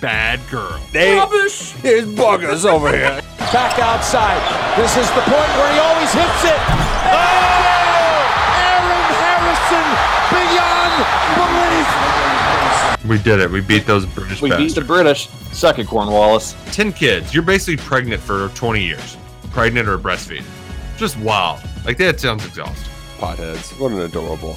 bad girl. Rubbish! Here's buggers over here. Back outside. This is the point where he always hits it. Oh! Aaron Harrison beyond belief. We did it. We beat those British We beat the British. Suck it, Cornwallis. 10 kids. You're basically pregnant for 20 years. Pregnant or breastfeeding. Just wow. Like that sounds exhausting. Potheads. What an adorable,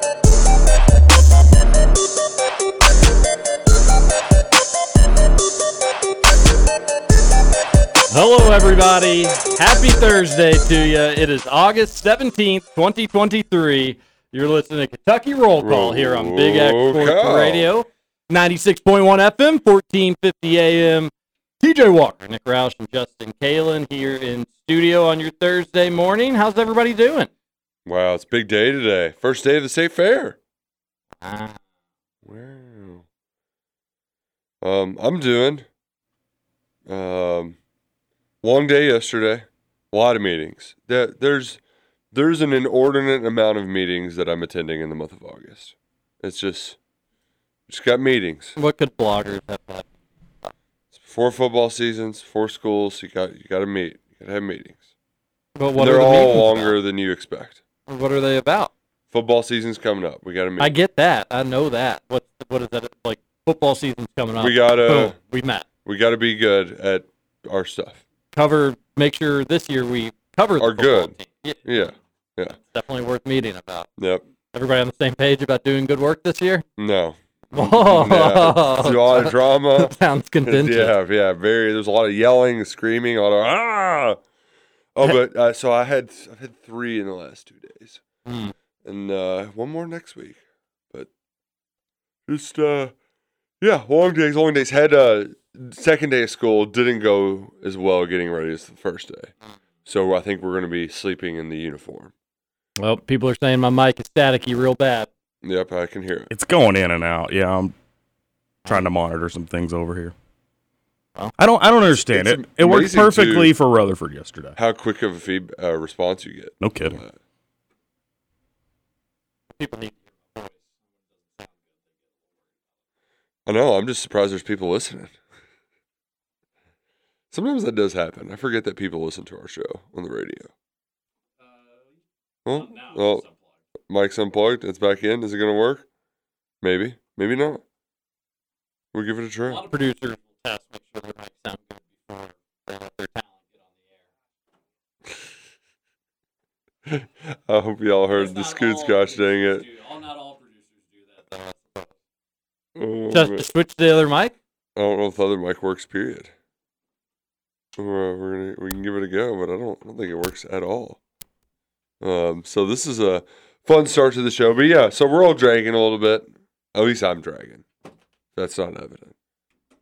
Hello, everybody. Happy Thursday to you. It is August 17th, 2023. You're listening to Kentucky Roll Call here on Big X Sports. Radio, 96.1 FM, 1450 AM. TJ Walker, Nick Roush, and Justin Kalen here in studio on your Thursday morning. How's everybody doing? Wow, it's a big day today. First day of the state fair. Ah, Wow. Um, I'm doing. Um, long day yesterday. A lot of meetings. There, there's, there's an inordinate amount of meetings that I'm attending in the month of August. It's just, just got meetings. what could bloggers have left? It's before football seasons, before schools. You got, you got to meet. You got to have meetings. But what They're are the all longer than you expect. What are they about? Football season's coming up. We got to meet. I get that. I know that. What what is that like? Football season's coming up. We gotta- Boom. We met. we got to be good at our stuff. Cover. Make sure this year we cover the Are good. team. Yeah, Yeah. Yeah. definitely worth meeting about. Yep. Everybody on the same page about doing good work this year. No. Whoa. No. There's a lot of drama. Sounds contentious. yeah, yeah, very. There's a lot of yelling, screaming, a lot of ah. Oh, but uh, so I had I've had three in the last two days, Hmm. and uh, one more next week. But just uh, yeah, long days, long days. Had uh, second day of school didn't go as well getting ready as the first day, so I think we're gonna be sleeping in the uniform. Well, people are saying my mic is staticky real bad. Yep, I can hear it. It's going in and out. Yeah, I'm trying to monitor some things over here. Well, I don't. I don't understand it's it. It worked perfectly for Rutherford yesterday. How quick of a feed, uh, response you get? No kidding. People need to hear my voice. I know. I'm just surprised there's people listening. Sometimes that does happen. I forget that people listen to our show on the radio. Uh, well, well, mic's unplugged. It's back in. Is it going to work? Maybe. Maybe not. We'll give it a A try. lot of producers will test, make sure their mics sound good before they let their talent get on the air. I hope y'all heard the That's scoot not all scotch. Dang it. do- all- Not all producers do that. though, I suppose. Oh, Just to switch to the other mic. I don't know if the other mic works. Period. We're, we're gonna we can give it a go, but I don't I don't think it works at all. Um, so this is a fun start to the show, but yeah, so we're all dragging a little bit. At least I'm dragging. That's not evident.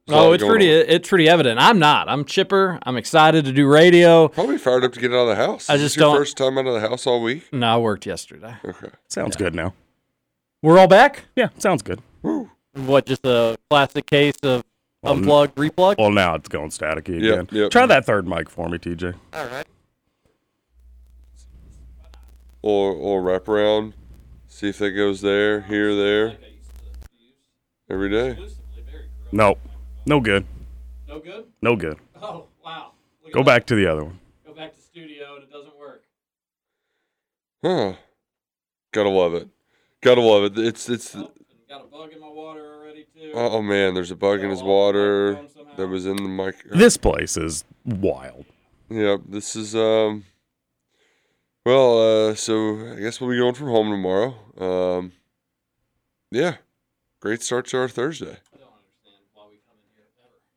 There's Oh, it's pretty. on. It's pretty evident. I'm not. I'm chipper. I'm excited to do radio. Probably fired up to get out of the house. I Is just this your don't- first time out of the house all week. No, I worked yesterday. Okay. Sounds good now. We're all back. Yeah, sounds good. Woo. What? Just a classic case of Well, unplug, replug. Well, now it's going staticky again. yep. Try that third mic for me, TJ. All right. Or or wrap around. See if that goes there, here, there. Every day. Nope. No good. No good. No good. Oh wow. Look Go back to the other one. Go back to studio and it doesn't work. Huh. Gotta love it. Gotta love it. It's it's oh, Got a bug in my water already too. Oh man, there's a bug in his water that was in the mic. This place is wild. Yep, this is um Well, uh, so I guess we'll be going from home tomorrow. Um, yeah, great start to our Thursday.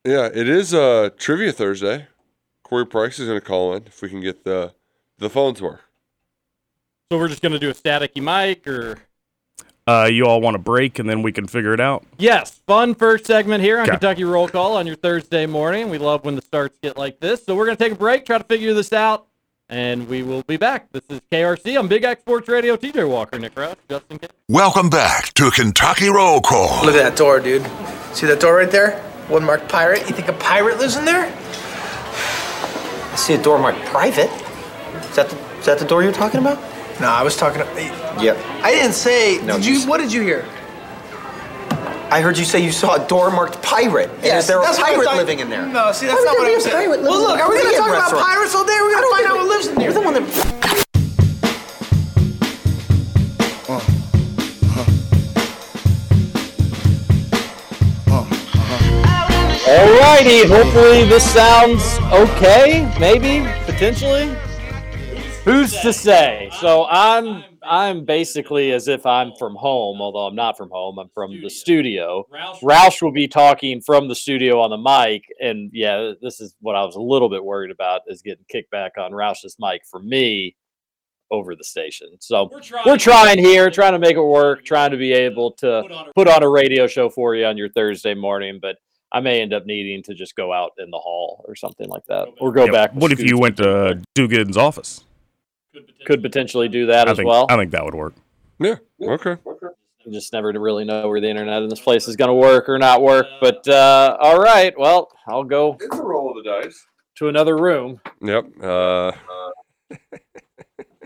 Yeah, it is uh, trivia Thursday. Corey Price is going to call in if we can get the the phones work. So we're just gonna do a staticky mic, or Uh, you all want a break and then we can figure it out. yes, fun first segment here on Okay. Kentucky Roll Call on your Thursday morning. We love when the starts get like this. So we're gonna take a break, try to figure this out, and we will be back. This is KRC on Big X Sports Radio. TJ Walker, Nick Roush, Justin K. Welcome back to Kentucky Roll Call. Look at that door, dude. See that door right there? One marked pirate. You think a pirate lives in there? I see a door marked private. Is that the, is that the door you're talking about? No, I was talking. Yep. I didn't say. No, did you you? What did you hear? I heard you say you saw a door marked pirate. And is there a that's what pirate talking- living in there? No, see, that's Why not what I'm saying. Well, look, are we gonna Korean talk about pirates all day? We're I gonna don't find think out what lives in there. You're the one that. Alrighty, hopefully this sounds okay, maybe, potentially. Who's to say? So I'm I'm basically as if I'm from home, although I'm not from home. I'm from the studio. Roush will be talking from the studio on the mic, and yeah, this is what I was a little bit worried about is getting kickback on Roush's mic for me over the station. So we're trying here, trying to make it work, trying to be able to put on a radio show for you on your Thursday morning, but I may end up needing to just go out in the hall or something like that, or go Yeah, back. What if you went to Dugan's office? Could potentially do that I as think well. I think that would work. Yeah. Okay. You just never really know where the internet in this place is going to work or not work. But uh, all right, well, I'll go It's a roll of the dice. to another room. Yep. Uh,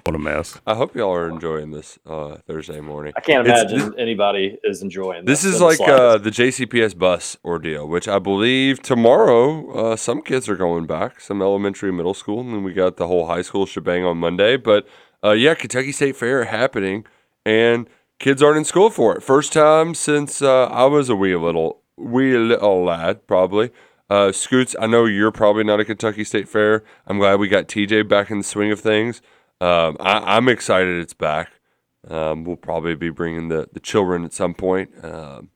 What a mess. I hope y'all are enjoying this uh, Thursday morning. I can't It's- imagine anybody is enjoying This this. is in the like uh, the JCPS bus ordeal, which I believe tomorrow uh, some kids are going back, some elementary, middle school, and then we got the whole high school shebang on Monday. But uh, yeah, Kentucky State Fair happening, and kids aren't in school for it. First time since uh, I was a wee little wee little lad, probably. Uh, Scoots, I know you're probably not a Kentucky State Fair. I'm glad we got TJ back in the swing of things. Um, I, I'm excited it's back. Um, we'll probably be bringing the, the children at some point. Um,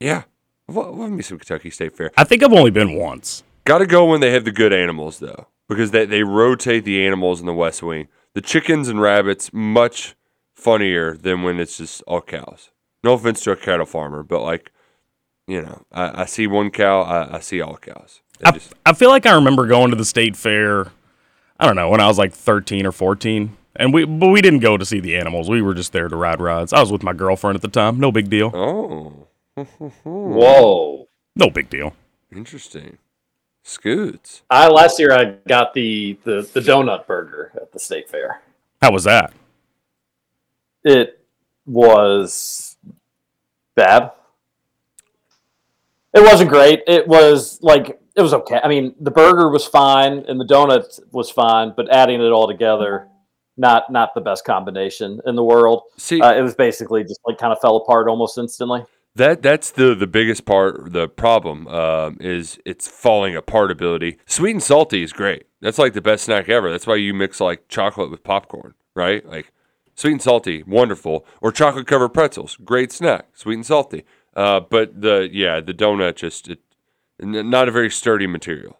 yeah, love, love me some Kentucky State Fair. I think I've only been once. Got to go when they have the good animals though, because they they rotate the animals in the West Wing. The chickens and rabbits much funnier than when it's just all cows. No offense to a cattle farmer, but like, you know, I, I see one cow, I, I see all cows. I, just- I feel like I remember going to the state fair. I don't know when I was like 13 or 14, and we but we didn't go to see the animals. We were just there to ride rides. I was with my girlfriend at the time. No big deal. oh, Whoa. No big deal. interesting. Scoots. I last year I got the, the the donut burger at the state fair. How was that? It was bad. It wasn't great. It was like it was okay. I mean, the burger was fine and the donut was fine, but adding it all together, not not the best combination in the world. See, Uh, it was basically just like kind of fell apart almost instantly. That that's the the biggest part. The problem um, is it's falling apart ability. Sweet and salty is great. That's like the best snack ever. That's why you mix like chocolate with popcorn, right? Like sweet and salty, wonderful. Or chocolate covered pretzels, great snack. Sweet and salty. Uh, but the yeah, the donut just it, not a very sturdy material.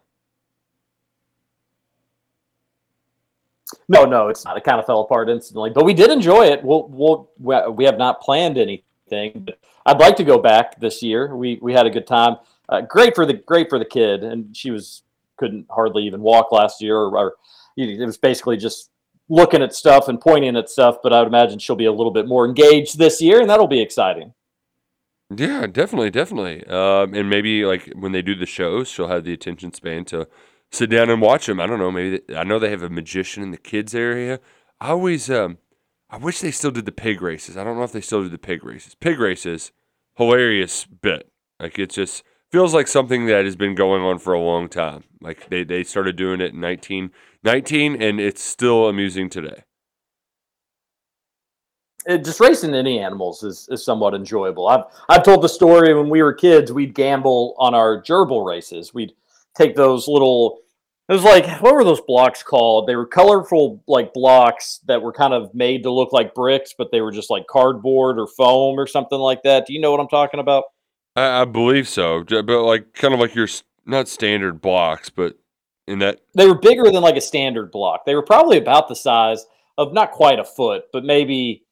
No, no, it's not. It kind of fell apart instantly, but we did enjoy it. We'll, we'll, we- have not planned anything, I'd like to go back this year. We we had a good time. Uh, great for the great for the kid, and she was couldn't hardly even walk last year, or, or it was basically just looking at stuff and pointing at stuff. But I would imagine she'll be a little bit more engaged this year, and that'll be exciting. Yeah, definitely, definitely. Um, and maybe like when they do the shows, she'll have the attention span to sit down and watch them. I don't know. Maybe they, I know they have a magician in the kids area. I always, um, I wish they still did the pig races. I don't know if they still do the pig races. Pig races, hilarious bit. Like it just feels like something that has been going on for a long time. Like they they started doing it in 1919, and it's still amusing today. It, just racing any animals is, is somewhat enjoyable. I've I've told the story when we were kids. We'd gamble on our gerbil races. We'd take those little It was like what were those blocks called? They were colorful like blocks that were kind of made to look like bricks, but they were just like cardboard or foam or something like that. Do you know what I'm talking about? I, I believe so, but like kind of like your not standard blocks, but in that They were bigger than like a standard block. They were probably about the size of not quite a foot, but maybe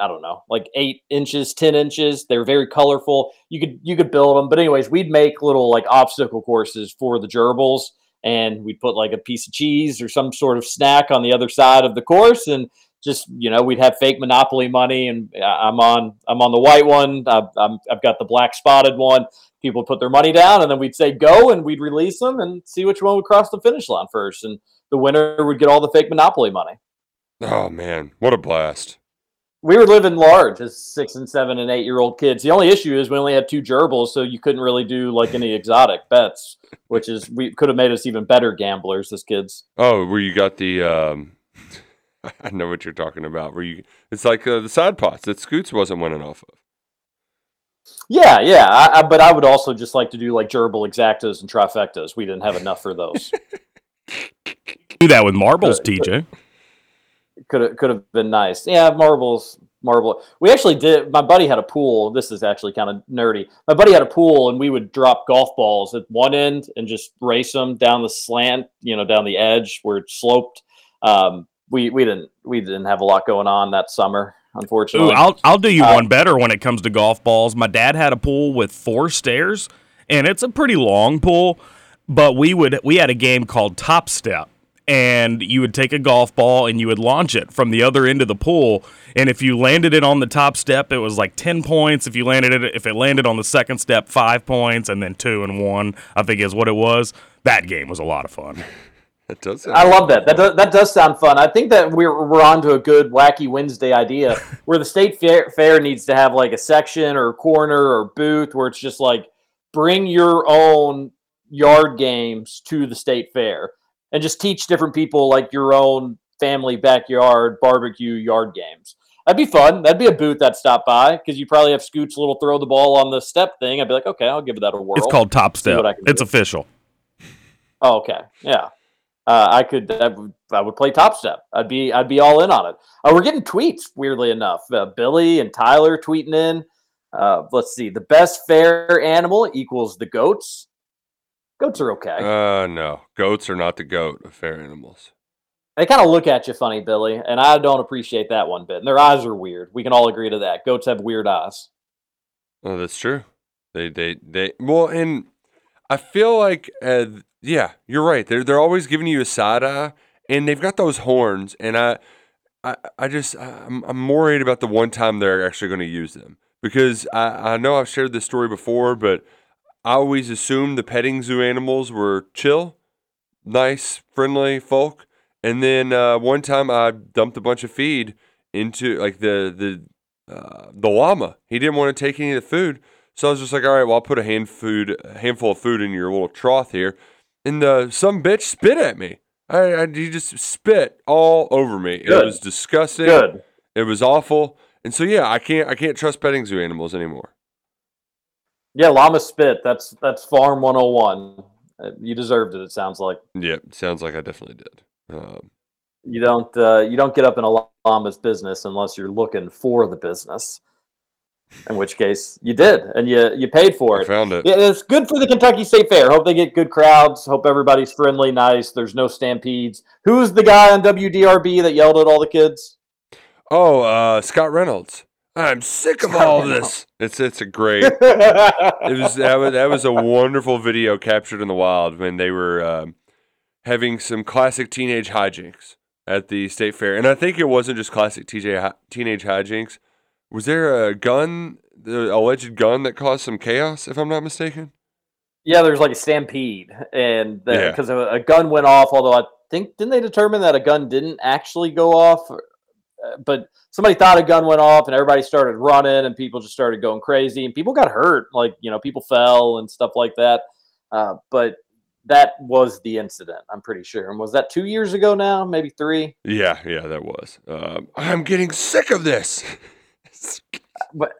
I don't know, like eight inches, ten inches. They're very colorful. You could you could build them. But anyways, we'd make little like obstacle courses for the gerbils, and we'd put like a piece of cheese or some sort of snack on the other side of the course, and just you know we'd have fake Monopoly money, and I- I'm on I'm on the white one. I've, I'm, I've got the black spotted one. People put their money down, and then we'd say go, and we'd release them and see which one would cross the finish line first, and the winner would get all the fake Monopoly money. oh man, what a blast! We were living large as six and seven and eight year old kids. The only issue is we only had two gerbils, so you couldn't really do like any exotic bets, which is we could have made us even better gamblers as kids. Oh, where you got the um, I know what you're talking about. Where you it's like uh, the side pots that Scoots wasn't winning off of. Yeah, yeah, I, I, but I would also just like to do like gerbil exactas and trifectas. We didn't have enough for those. Do that with marbles, Good, TJ. Could have could have been nice. Yeah, marbles, marble. We actually did. My buddy had a pool. This is actually kind of nerdy. My buddy had a pool, and we would drop golf balls at one end and just race them down the slant, you know, down the edge where it sloped. Um, we we didn't we didn't have a lot going on that summer, unfortunately. Ooh, I'll I'll do you Uh, one better when it comes to golf balls. My dad had a pool with four stairs, and it's a pretty long pool. But we would we had a game called Top Step, and you would take a golf ball and you would launch it from the other end of the pool. And if you landed it on the top step, it was like ten points. If you landed it, if it landed on the second step, five points, and then two and one, I think is what it was. That game was a lot of fun. That does. I love that. That does, that does sound fun. I think that we're we're on to a good wacky Wednesday idea where the state fair, fair needs to have like a section or a corner or booth where it's just like bring your own yard games to the state fair and just teach different people like your own family backyard barbecue yard games. That'd be fun. That'd be a booth I'd stop by because you probably have Scoots little throw the ball on the step thing. I'd be like, okay, I'll give that a whirl. It's called Top Step. what I can It's do. official. Oh, okay. Yeah. Uh, I could. I would, I would play Top Step. I'd be. I'd be all in on it. Uh, we're getting tweets. Weirdly enough, uh, Billy and Tyler tweeting in. Uh, let's see. The best fair animal equals the goats. Goats are okay. Uh, no, goats are not the goat of fair animals. they kind of look at you funny, Billy, and I don't appreciate that one bit. And their eyes are weird. We can all agree to that. Goats have weird eyes. Oh, that's true. They, they, they. Well, and I feel like, uh, yeah, you're right. They're they're always giving you a side eye, and they've got those horns, and I, I, I just I'm I'm more worried about the one time they're actually going to use them because I I know I've shared this story before, but I always assumed the petting zoo animals were chill, nice, friendly folk, and then uh, one time I dumped a bunch of feed into like the the uh, the llama. He didn't want to take any of the food, so I was just like, "All right, well, I'll put a hand food, a handful of food in your little trough here." And the some bitch spit at me. I, I he just spit all over me. Good. It was disgusting. Good. It was awful. And so yeah, I can't I can't trust petting zoo animals anymore. Yeah, llama spit. That's that's farm 101. Uh, You deserved it. It sounds like. Yeah, sounds like I definitely did. Um, You don't uh, you don't get up in a llama's business unless you're looking for the business. In which case you did, and you you paid for I it. found it. Yeah, it's good for the Kentucky State Fair. Hope they get good crowds. Hope everybody's friendly, nice. There's no stampedes. Who's the guy on WDRB that yelled at all the kids? Oh, uh, Scott Reynolds. I'm sick of all Reynolds. this. It's it's a great. it was that was that was a wonderful video captured in the wild when they were um, having some classic teenage hijinks at the state fair, and I think it wasn't just classic TJ hi- teenage hijinks. Was there a gun, the alleged gun that caused some chaos, if I'm not mistaken? Yeah, there's like a stampede, and Yeah. because a, a gun went off. Although I think didn't they determine that a gun didn't actually go off, Or- but somebody thought a gun went off, and everybody started running, and people just started going crazy, and people got hurt. Like you know, people fell and stuff like that. Uh, but that was the incident. I'm pretty sure. And was that two years ago now? Maybe three. Yeah, yeah, that was. Um, I'm getting sick of this. but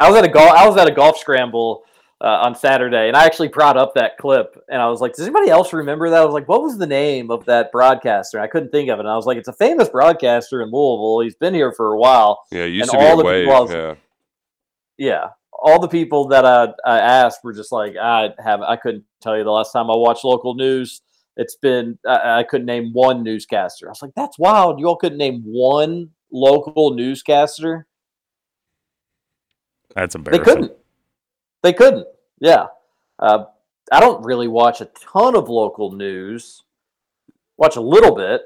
I was at a golf. I was at a golf scramble uh, on Saturday, and I actually brought up that clip, and I was like, "Does anybody else remember that?" I was like, "What was the name of that broadcaster?" I couldn't think of it. And I was like, "It's a famous broadcaster in Louisville. He's been here for a while." Yeah, used And to be all the away. people was- Yeah. Yeah, all the people that I, I asked were just like, "I have, I couldn't tell you the last time I watched local news." It's been, I, I couldn't name one newscaster. I was like, "That's wild. You all couldn't name one local newscaster." That's embarrassing. They couldn't. They couldn't. Yeah. Uh, I don't really watch a ton of local news. Watch a little bit,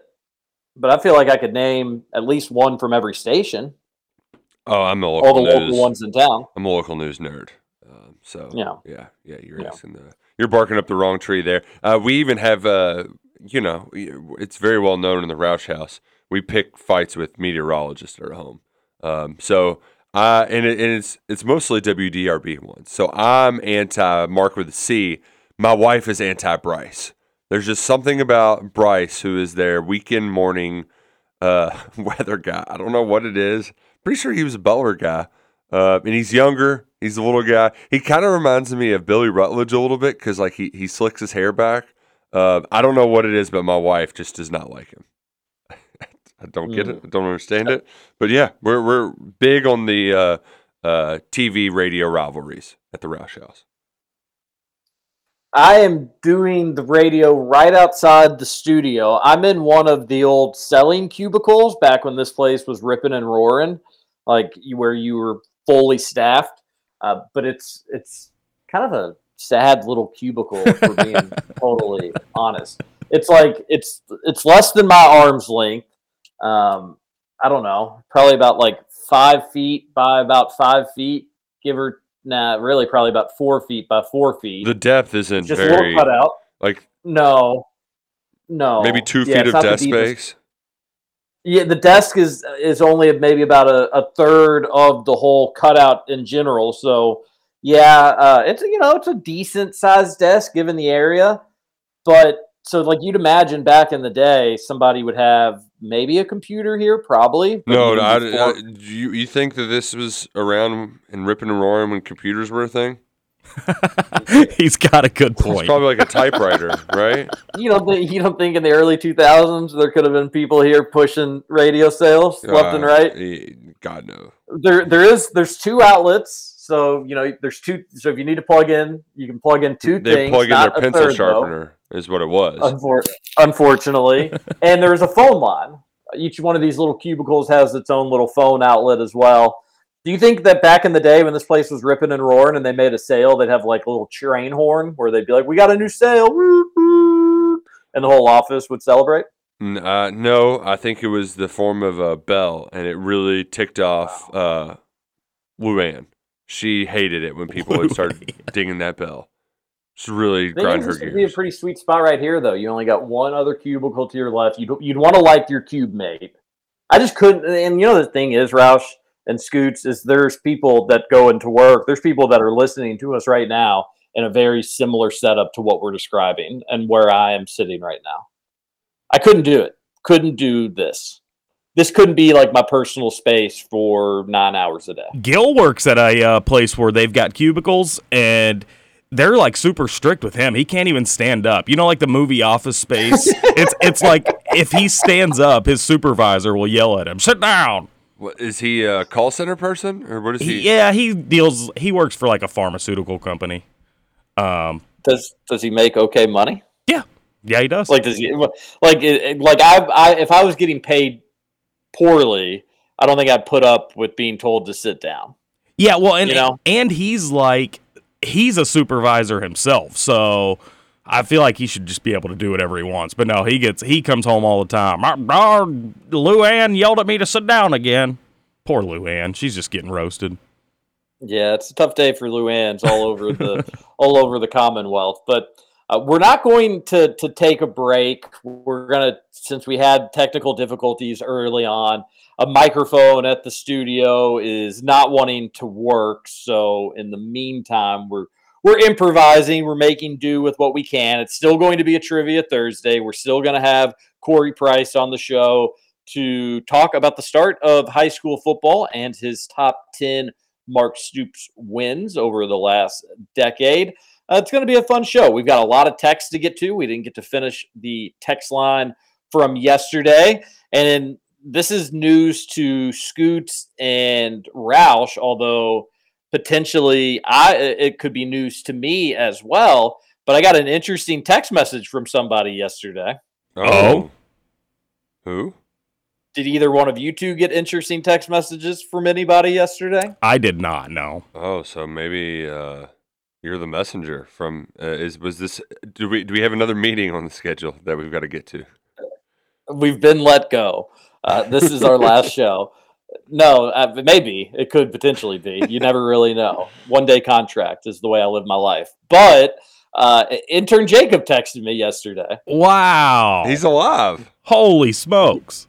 but I feel like I could name at least one from every station. Oh, I'm a local All the news. local ones in town. I'm a local news nerd. Um, so Yeah. yeah, yeah, you're Yeah. asking the, you're barking up the wrong tree there. Uh, we even have, uh, you know, it's very well known in the Roush House. We pick fights with meteorologists at our home. Um, so uh, and, it, and it's it's mostly WDRB ones. So I'm anti Mark with a C. My wife is anti Bryce. There's just something about Bryce who is their weekend morning uh, weather guy. I don't know what it is. Pretty sure he was a Butler guy. Uh, and he's younger. He's a little guy. He kind of reminds me of Billy Rutledge a little bit because like he, he slicks his hair back. Uh, I don't know what it is, but my wife just does not like him. I don't get it. I don't understand it. But yeah, we're we're big on the uh, uh, TV radio rivalries at the Roush House. I am doing the radio right outside the studio. I'm in one of the old selling cubicles back when this place was ripping and roaring, like where you were fully staffed. Uh, but it's it's kind of a sad little cubicle for being totally honest. It's like it's it's less than my arm's length. Um, I don't know, probably about like five feet by about five feet, give or nah, really probably about four feet by four feet. The depth isn't Just a very little cutout. like No, no. maybe two Yeah, feet of desk space. Yeah, the desk is is only maybe about a, a third of the whole cutout in general. So yeah, uh, it's a- you know it's a decent sized desk given the area, but so like you'd imagine back in the day, somebody would have maybe a computer here, probably. but No, I, I- do you you think that this was around and ripping and roaring when computers were a thing? He's got a good It's point. probably like a typewriter, right? you don't think you don't think in the early two thousands there could have been people here pushing radio sales left and Uh, right? eh, God no. there there is there's two outlets so you know there's two so if you need to plug in you can plug in two They things They plug in not their a pencil third, though, sharpener, is what it was. unfor- unfortunately. And there's a phone line. Each one of these little cubicles has its own little phone outlet as well. Do you think that back in the day when this place was ripping and roaring and they made a sale they'd have like a little train horn where they'd be like we got a new sale woo, woo," and the whole office would celebrate? Uh, no, I think it was the form of a bell, and it really ticked off uh, Luann. She hated it when people would start dinging that bell. Just really Thing grind is, her this would gears. be a pretty sweet spot right here, though. You only got one other cubicle to your left. You'd, you'd want to like your cube mate. I just couldn't. And you know, the thing is, Roush and Scoots, is there's people that go into work. There's people that are listening to us right now in a very similar setup to what we're describing and where I am sitting right now. I couldn't do it. Couldn't do this. This couldn't be like my personal space for nine hours a day. Gil works at a uh, place where they've got cubicles and they're like super strict with him. He can't even stand up. You know, like the movie Office Space. it's it's like if he stands up, his supervisor will yell at him, "Sit down." What, is he a call center person, or what is he? He, yeah, he deals. He works for like a pharmaceutical company. Um, Does does he make okay money? yeah, yeah, he does. Like does he like it- it- like I, I if I was getting paid poorly, I don't think I'd put up with being told to sit down. Yeah, well, and You know? and he's like he's a supervisor himself, so I feel like he should just be able to do whatever he wants. But no, he gets he comes home all the time. "Ah, ah, Luann yelled at me to sit down again. Poor Lou Luann, she's just getting roasted. Yeah, it's a tough day for Lou Luann's all over the all over the Commonwealth. But uh, we're not going to to take a break. We're gonna since we had technical difficulties early on. A microphone at the studio is not wanting to work, so in the meantime, we're we're improvising. We're making do with what we can. It's still going to be a trivia Thursday. We're still going to have Corey Price on the show to talk about the start of high school football and his top ten Mark Stoops wins over the last decade. Uh, it's going to be a fun show. We've got a lot of text to get to. We didn't get to finish the text line from yesterday. And this is news to Scoots and Roush, although potentially I it could be news to me as well. But I got an interesting text message from somebody yesterday. Oh. Who? Did either one of you two get interesting text messages from anybody yesterday? I did not no. Oh, so maybe uh, you're the messenger from. Uh, is was this? Do we do we have another meeting on the schedule that we've got to get to? We've been let go. Uh, this is our last show. No, uh, maybe it could potentially be. You never really know. One day contract is the way I live my life. But uh, intern Jacob texted me yesterday. Wow. He's alive. Holy smokes.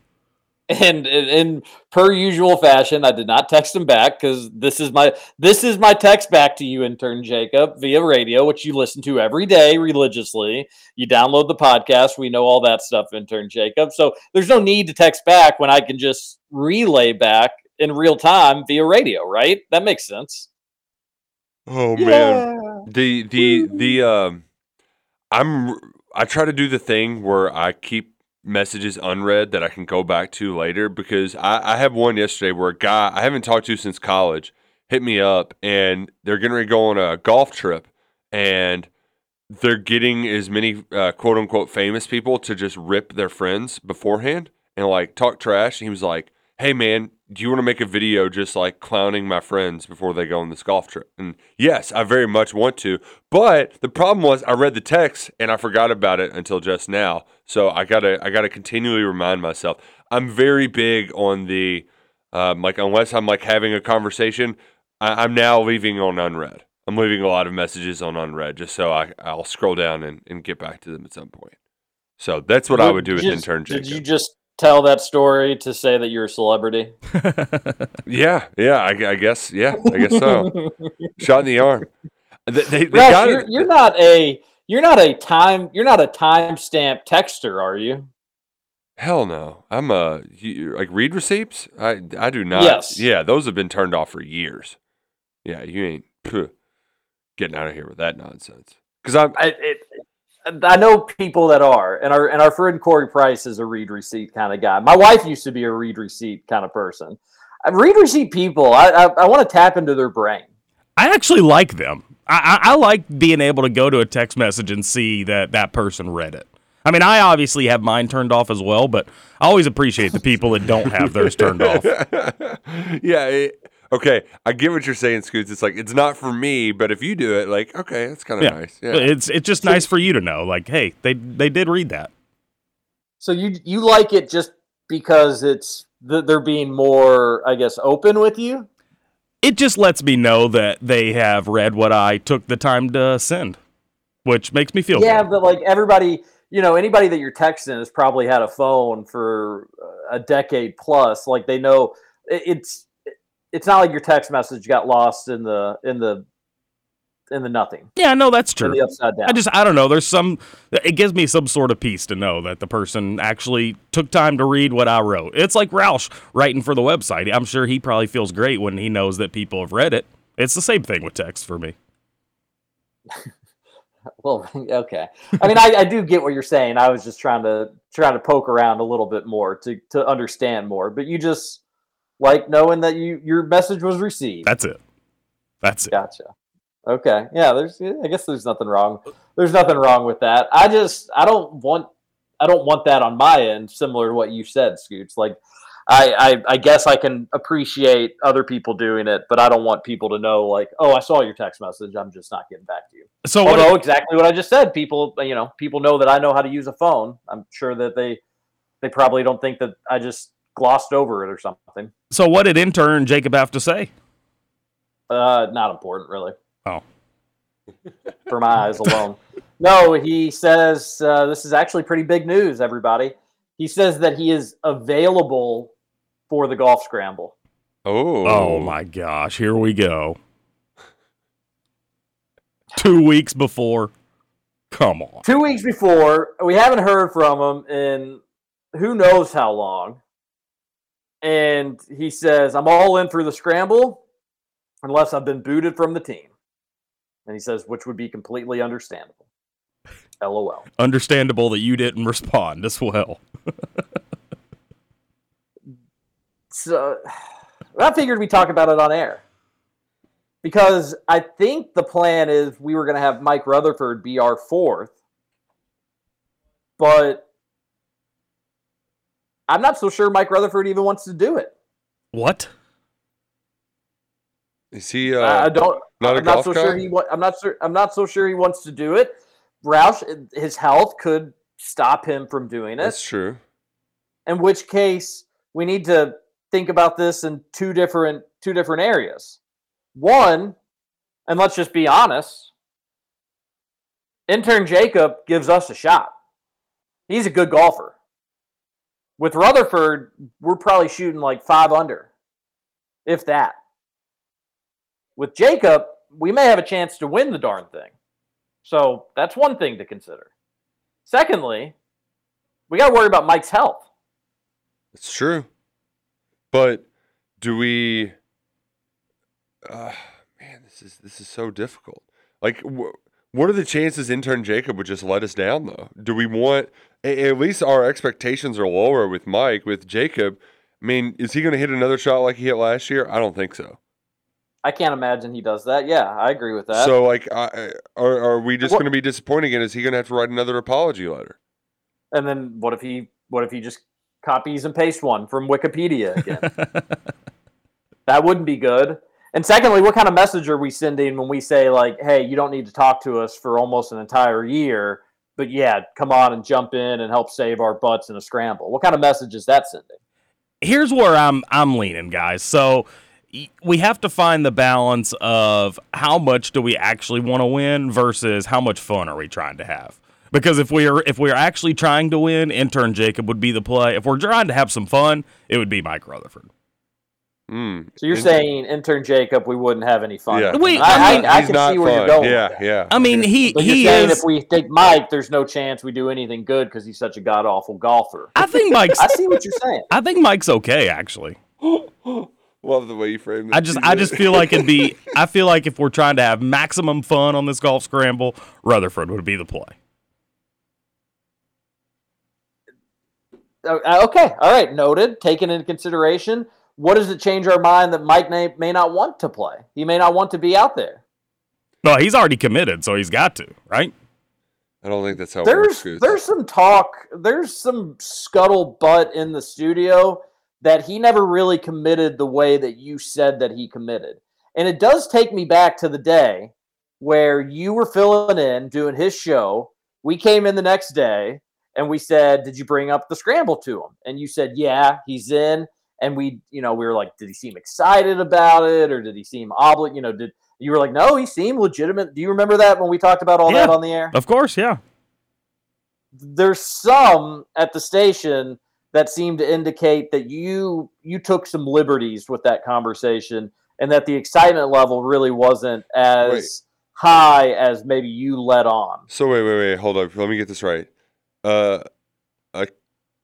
And in, in per usual fashion, I did not text him back because this is my this is my text back to you, intern Jacob, via radio, which you listen to every day religiously. You download the podcast. We know all that stuff, intern Jacob. So there's no need to text back when I can just relay back in real time via radio, right? That makes sense. Oh man. The the the um I'm I try to do the thing where I keep messages unread that I can go back to later because I, I have one yesterday where a guy I haven't talked to since college hit me up and they're to go on a golf trip and they're getting as many uh, quote unquote famous people to just rip their friends beforehand and like talk trash. He was like, Hey man, do you want to make a video just like clowning my friends before they go on this golf trip? And yes, I very much want to. But the problem was I read the text and I forgot about it until just now. So I gotta I gotta continually remind myself. I'm very big on the um, like unless I'm like having a conversation, I, I'm now leaving on unread. I'm leaving a lot of messages on unread just so I, I'll scroll down and, and get back to them at some point. So that's what I would do with Just- intern Jacob. Did you just tell that story to say that you're a celebrity? Yeah, yeah, I, I guess, yeah, I guess so. Shot in the arm. They, they, they Roush, got you're, it. you're not a you're not a time you're not a timestamp texter, are you? Hell no. I'm a you, like read receipts. I I do not. Yes. Yeah, those have been turned off for years. Yeah, you ain't phew, getting out of here with that nonsense. Because I'm I, it, I know people that are, and our and our friend Corey Price is a read receipt kind of guy. My wife used to be a read receipt kind of person. Uh, Read receipt people, I I, I want to tap into their brain. I actually like them. I, I, I like being able to go to a text message and see that that person read it. I mean, I obviously have mine turned off as well, but I always appreciate the people that don't have theirs turned off. yeah. it- okay, I get what you're saying, Scoots. It's like it's not for me, but if you do it, like okay, that's kind of Yeah. nice. Yeah. It's it's just nice for you to know, like, hey, they they did read that. So you you like it just because it's they're being more, I guess, open with you. It just lets me know that they have read what I took the time to send, which makes me feel yeah, good. but like everybody, you know, anybody that you're texting has probably had a phone for uh, a decade plus. Like they know it's it's not like your text message got lost in the in the in the nothing. Yeah, no, that's true. the upside down. I just I don't know. There's some. It gives me some sort of peace to know that the person actually took time to read what I wrote. It's like Roush writing for the website. I'm sure he probably feels great when he knows that people have read it. It's the same thing with text for me. Well, okay. I mean, I, I do get what you're saying. I was just trying to trying to poke around a little bit more to to understand more. But you just like knowing that you your message was received. That's it. That's it. Gotcha. Okay. Yeah. There's. I guess there's nothing wrong. There's nothing wrong with that. I just. I don't want. I don't want that on my end. Similar to what you said, Scoots. Like, I. I, I guess I can appreciate other people doing it, but I don't want people to know. Like, oh, I saw your text message. I'm just not getting back to you. So what? Although exactly what I just said, people. You know, people know that I know how to use a phone. I'm sure that they. They probably don't think that I just glossed over it or something. So what did intern Jacob have to say? Uh, not important, really. Oh. For my eyes alone. No, he says uh, this is actually pretty big news, everybody. He says that he is available for the golf scramble. oh. Oh my gosh! Here we go. Two weeks before. Come on. Two weeks before, we haven't heard from him in who knows how long. And he says, I'm all in for the scramble. unless I've been booted from the team. And he says, which would be completely understandable. LOL. Understandable that you didn't respond as well. So I figured we'd talk about it on air. Because I think the plan is we were going to have Mike Rutherford be our fourth. But I'm not so sure Mike Rutherford even wants to do it. What? Is he uh, I don't. not a I'm not golf so guy? sure he. Wa- I'm not sure. I'm not so sure he wants to do it. Roush, his health could stop him from doing it. That's true. in which case we need to think about this in two different two different areas. One, and let's just be honest, intern Jacob gives us a shot. He's a good golfer. With Rutherford, we're probably shooting like five under, if that. With Jacob, we may have a chance to win the darn thing. So that's one thing to consider. Secondly, we got to worry about Mike's health. It's true. But do we? Uh, man, this is this is so difficult. Like, wh- what are the chances intern Jacob would just let us down though? Do we want? At least our expectations are lower with Mike. With Jacob, I mean, is he going to hit another shot like he hit last year? I don't think so. I can't imagine he does that. Yeah, I agree with that. So, like, I- are are we just going to be disappointed again? Is he going to have to write another apology letter? and then what if he what if he just copies and pastes one from Wikipedia again? that wouldn't be good. And secondly, what kind of message are we sending when we say like, "Hey, you don't need to talk to us for almost an entire year, but yeah, come on and jump in and help save our butts in a scramble." What kind of message is that sending? here's where I'm I'm leaning, guys. So we have to find the balance of how much do we actually want to win versus how much fun are we trying to have. Because if we're if we're actually trying to win, intern Jacob would be the play. If we're trying to have some fun, it would be Mike Rutherford. Mm. So you're saying intern Jacob, we wouldn't have any fun. Yeah. with Wait. I I, mean- I, I can see where you're going. Yeah, yeah. I mean, he But he you're saying is. if we take Mike, there's no chance we do anything good because he's such a god awful golfer. I think Mike's. I see what you're saying. I think Mike's okay actually. Love the way you frame. I just I just feel like it'd be. I feel like if we're trying to have maximum fun on this golf scramble, Rutherford would be the play. Uh, okay, all right, noted. Taken into consideration. What does it change our mind that Mike may, may not want to play? He may not want to be out there. No, he's already committed, so he's got to, right? I don't think that's how it There's works. Scoots. there's some talk. There's some scuttlebutt in the studio that he never really committed the way that you said that he committed, and it does take me back to the day where you were filling in doing his show. We came in the next day and we said, "Did you bring up the scramble to him?" And you said, "Yeah, he's in." And we, you know, we were like, "Did he seem excited about it, or did he seem obli You know, did you were like, "No, he seemed legitimate." Do you remember that when we talked about all that on the air? Of course, yeah. there's some at the station that seem to indicate that you you took some liberties with that conversation and that the excitement level really wasn't as Wait. high as maybe you let on. So wait, wait, wait. Hold up. Let me get this right. Uh, a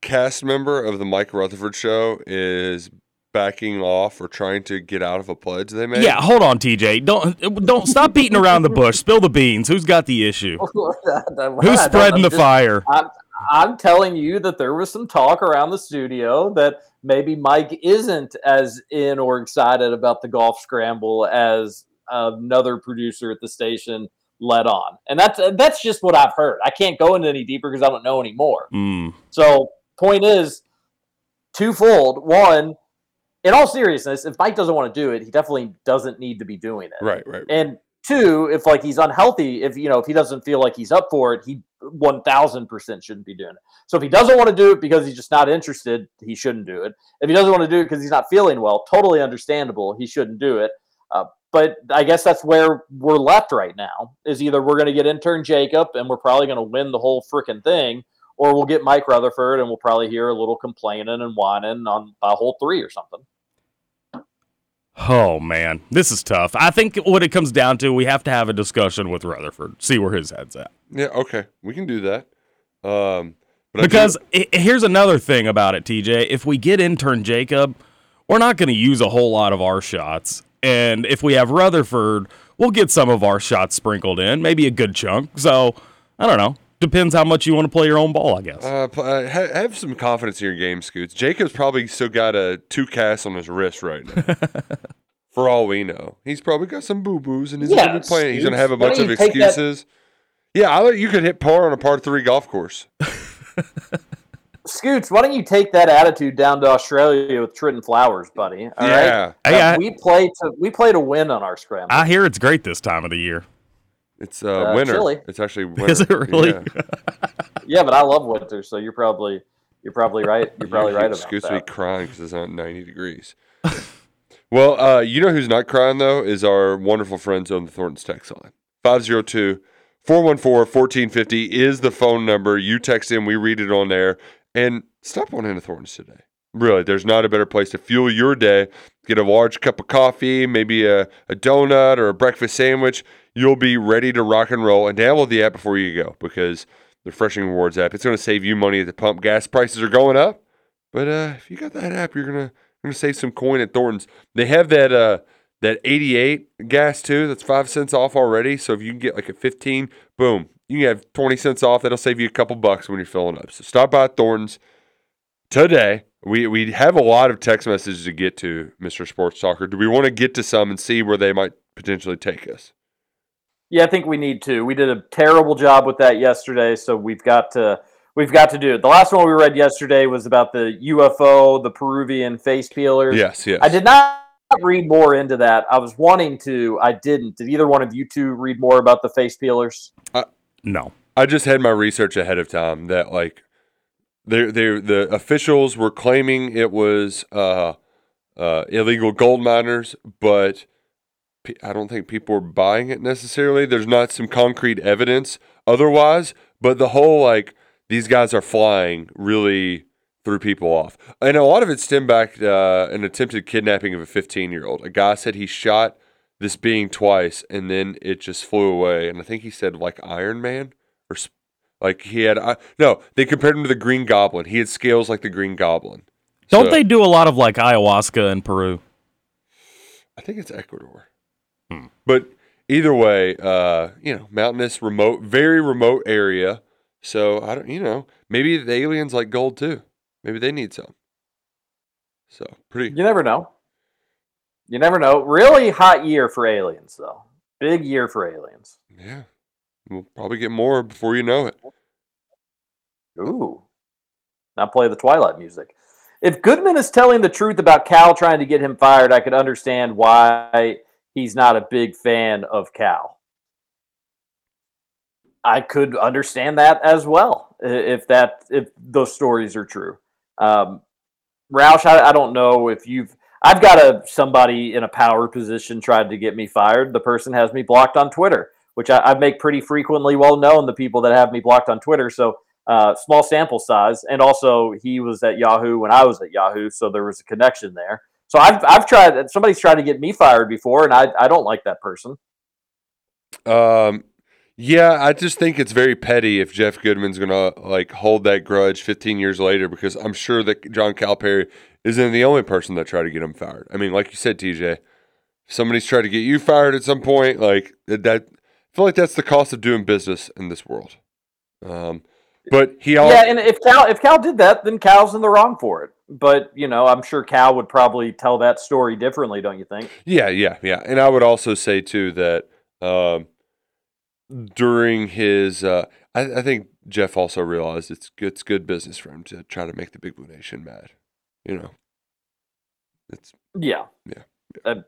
cast member of the Mike Rutherford show is backing off or trying to get out of a pledge they made. Yeah, hold on, TJ. Don't don't stop beating around the bush. Spill the beans. Who's got the issue? Who's spreading the fire? I'm, I'm telling you that there was some talk around the studio that maybe Mike isn't as in or excited about the golf scramble as another producer at the station let on, and that's that's just what I've heard. I can't go into any deeper because I don't know anymore. Mm. So, point is twofold. One, in all seriousness, if Mike doesn't want to do it, he definitely doesn't need to be doing it. Right, right. And two, if like he's unhealthy, if you know, if he doesn't feel like he's up for it, he one thousand percent shouldn't be doing it. So if he doesn't want to do it because he's just not interested, he shouldn't do it. If he doesn't want to do it because he's not feeling well, totally understandable. He shouldn't do it. Uh, but I guess that's where we're left right now. Is either we're going to get intern Jacob and we're probably going to win the whole freaking thing, or we'll get Mike Rutherford and we'll probably hear a little complaining and whining on by hole three or something. Oh man, this is tough. I think what it comes down to, we have to have a discussion with Rutherford, see where his head's at. Yeah. Okay. We can do that. Um, but I do- Because here's another thing about it, TJ. If we get intern Jacob, we're not going to use a whole lot of our shots, And if we have Rutherford, we'll get some of our shots sprinkled in, maybe a good chunk. So I don't know. Depends how much you want to play your own ball, I guess. Uh, pl- uh, ha- have some confidence in your game, Scoots. Jacob's probably still got a two casts on his wrist right now. For all we know, he's probably got some boo boos, and he's gonna be Yes, playing. He's gonna have a bunch of you take that- excuses. Yeah, I let you could hit par on a par three golf course. Scoots, why don't you take that attitude down to Australia with Trenton Flowers, buddy? All right. Yeah. Hey, Uh, I- we play to we play to win on our scramble. I hear it's great this time of the year. It's uh, Uh, winter. chilly. It's actually winter. Is it really? Yeah. yeah, but I love winter, so you're probably you're probably right. You're probably right about Scoots be that. crying because it's not 90 degrees. well, uh, you know who's not crying, though, is our wonderful friends on the Thornton's text line. 502 414 1450 is the phone number. You text in, we read it on there. And stop on into Thornton's today. Really, there's not a better place to fuel your day. Get a large cup of coffee, maybe a, a donut or a breakfast sandwich. You'll be ready to rock and roll. And download the app before you go because the Freshing Rewards app, it's going to save you money at the pump. Gas prices are going up. But uh, if you got that app, you're gonna gonna save some coin at Thornton's. They have that uh that 88 gas too. That's five cents off already. So if you can get like a 15, boom, you can have 20 cents off. That'll save you a couple bucks when you're filling up. So stop by Thornton's today. We we have a lot of text messages to get to, Mr. Sports Talker. Do we want to get to some and see where they might potentially take us? Yeah, I think we need to. We did a terrible job with that yesterday, so we've got to we've got to do it. The last one we read yesterday was about the UFO, the Peruvian face peelers. Yes, yes. I did not read more into that. I was wanting to. I didn't. Did either one of you two read more about the face peelers? No. I just had my research ahead of time that like they they the officials were claiming it was uh uh illegal gold miners, but I don't think people were buying it necessarily. There's not some concrete evidence otherwise, but the whole like these guys are flying really threw people off. And a lot of it stemmed back uh, an attempted kidnapping of a 15 year old. A guy said he shot this being twice and then it just flew away. And I think he said like Iron Man or like he had, I no, they compared him to the Green Goblin. He had scales like the Green Goblin. Don't So- they do a lot of like ayahuasca in Peru? I think it's Ecuador. But either way, uh, you know, mountainous, remote, very remote area. So I don't, you know, maybe the aliens like gold too. Maybe they need some. So pretty. You never know. You never know. Really hot year for aliens, though. Big year for aliens. Yeah, we'll probably get more before you know it. Ooh. Now play the Twilight music. If Goodman is telling the truth about Cal trying to get him fired, I could understand why he's not a big fan of Cal. I could understand that as well if that if those stories are true. Um, Roush, I, I don't know if you've. I've got a somebody in a power position tried to get me fired. The person has me blocked on Twitter, which I, I make pretty frequently well known. The people that have me blocked on Twitter, so uh, small sample size, and also he was at Yahoo when I was at Yahoo, so there was a connection there. So I've I've tried. Somebody's tried to get me fired before, and I I don't like that person. Um, yeah, I just think it's very petty if Jeff Goodman's gonna like hold that grudge 15 years later because I'm sure that John Calipari isn't the only person that tried to get him fired. I mean, like you said, TJ, somebody's tried to get you fired at some point. Like that, I feel like that's the cost of doing business in this world. Um, but he also yeah, and if Cal if Cal did that, then Cal's in the wrong for it. But you know, I'm sure Cal would probably tell that story differently. Don't you think? Yeah, yeah, yeah. And I would also say too that um, during his, uh, I, I think Jeff also realized it's it's good business for him to try to make the Big Blue Nation mad. You know, it's Yeah. Yeah. Uh,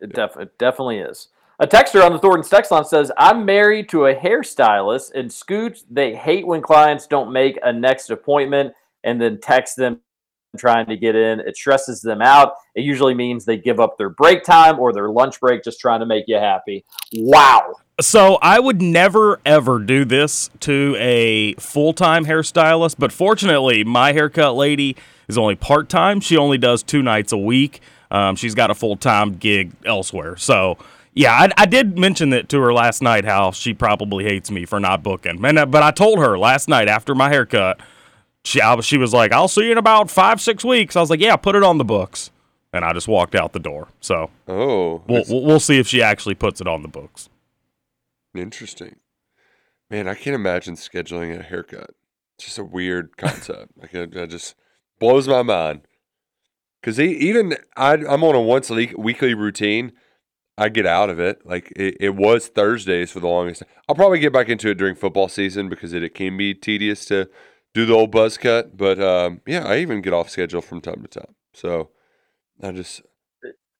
it, def- it definitely is. A texter on the Thornton's text line says, I'm married to a hairstylist, and Scoots, they hate when clients don't make a next appointment and then text them trying to get in. It stresses them out. It usually means they give up their break time or their lunch break just trying to make you happy. Wow. So I would never ever do this to a full time hairstylist, but fortunately, my haircut lady is only part time. She only does two nights a week. Um, she's got a full time gig elsewhere. So yeah, I, I did mention that to her last night. How she probably hates me for not booking, and uh, but I told her last night after my haircut. She, I, was- she was like, "I'll see you in about five, six weeks." I was like, "Yeah, put it on the books." and I just walked out the door. So Oh, we'll we'll see if she actually puts it on the books. interesting. Man, I can't imagine scheduling a haircut. It's just a weird concept. like it, it just blows my mind. Because even I, I'm on a once a week, weekly routine. I get out of it. Like it, it was Thursdays for the longest. I'll probably get back into it during football season because it, it can be tedious to do the old buzz cut. But um, yeah, I even get off schedule from time to time. So I just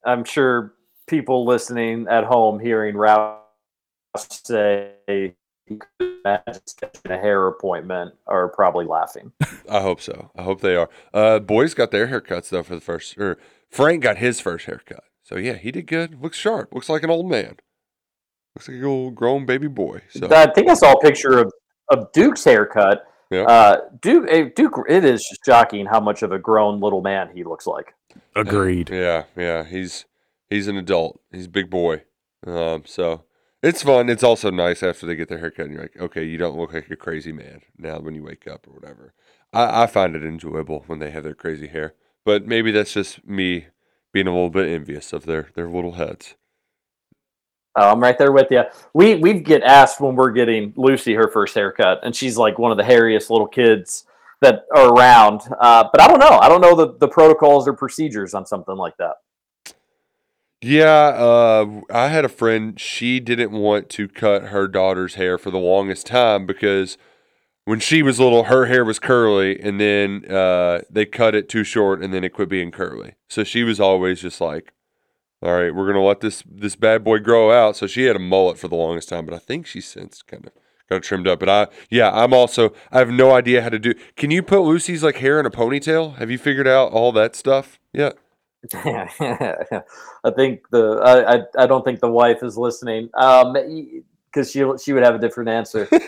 I'm sure people listening at home hearing Ralph say he could imagine a hair appointment are probably laughing. I hope so. I hope they are. Uh, boys got their haircuts though for the first. Or Frank got his first haircut. So yeah, he did good. Looks sharp. Looks like an old man. Looks like a old grown baby boy. So I think I saw a picture of, of Duke's haircut. Yeah. Uh, Duke, eh, Duke, it is just shocking how much of a grown little man he looks like. Agreed. yeah, yeah. He's he's an adult. He's a big boy. Um, so it's fun. It's also nice after they get their haircut and you're like, okay, you don't look like a crazy man now when you wake up or whatever. I, I find it enjoyable when they have their crazy hair. But maybe that's just me being a little bit envious of their their little heads. Oh, I'm right there with you. We we get asked when we're getting Lucy her first haircut, and she's like one of the hairiest little kids that are around. Uh, but I don't know. I don't know the, the protocols or procedures on something like that. Yeah, uh, I had a friend. She didn't want to cut her daughter's hair for the longest time because when she was little, her hair was curly, and then uh, they cut it too short, and then it quit being curly. So she was always just like, "All right, we're gonna let this this bad boy grow out." So she had a mullet for the longest time, but I think she's since kind of got trimmed up. But I, yeah, I'm also I have no idea how to do. Can you put Lucy's like hair in a ponytail? Have you figured out all that stuff yet? I think the I, I I don't think the wife is listening. Um, because she she would have a different answer.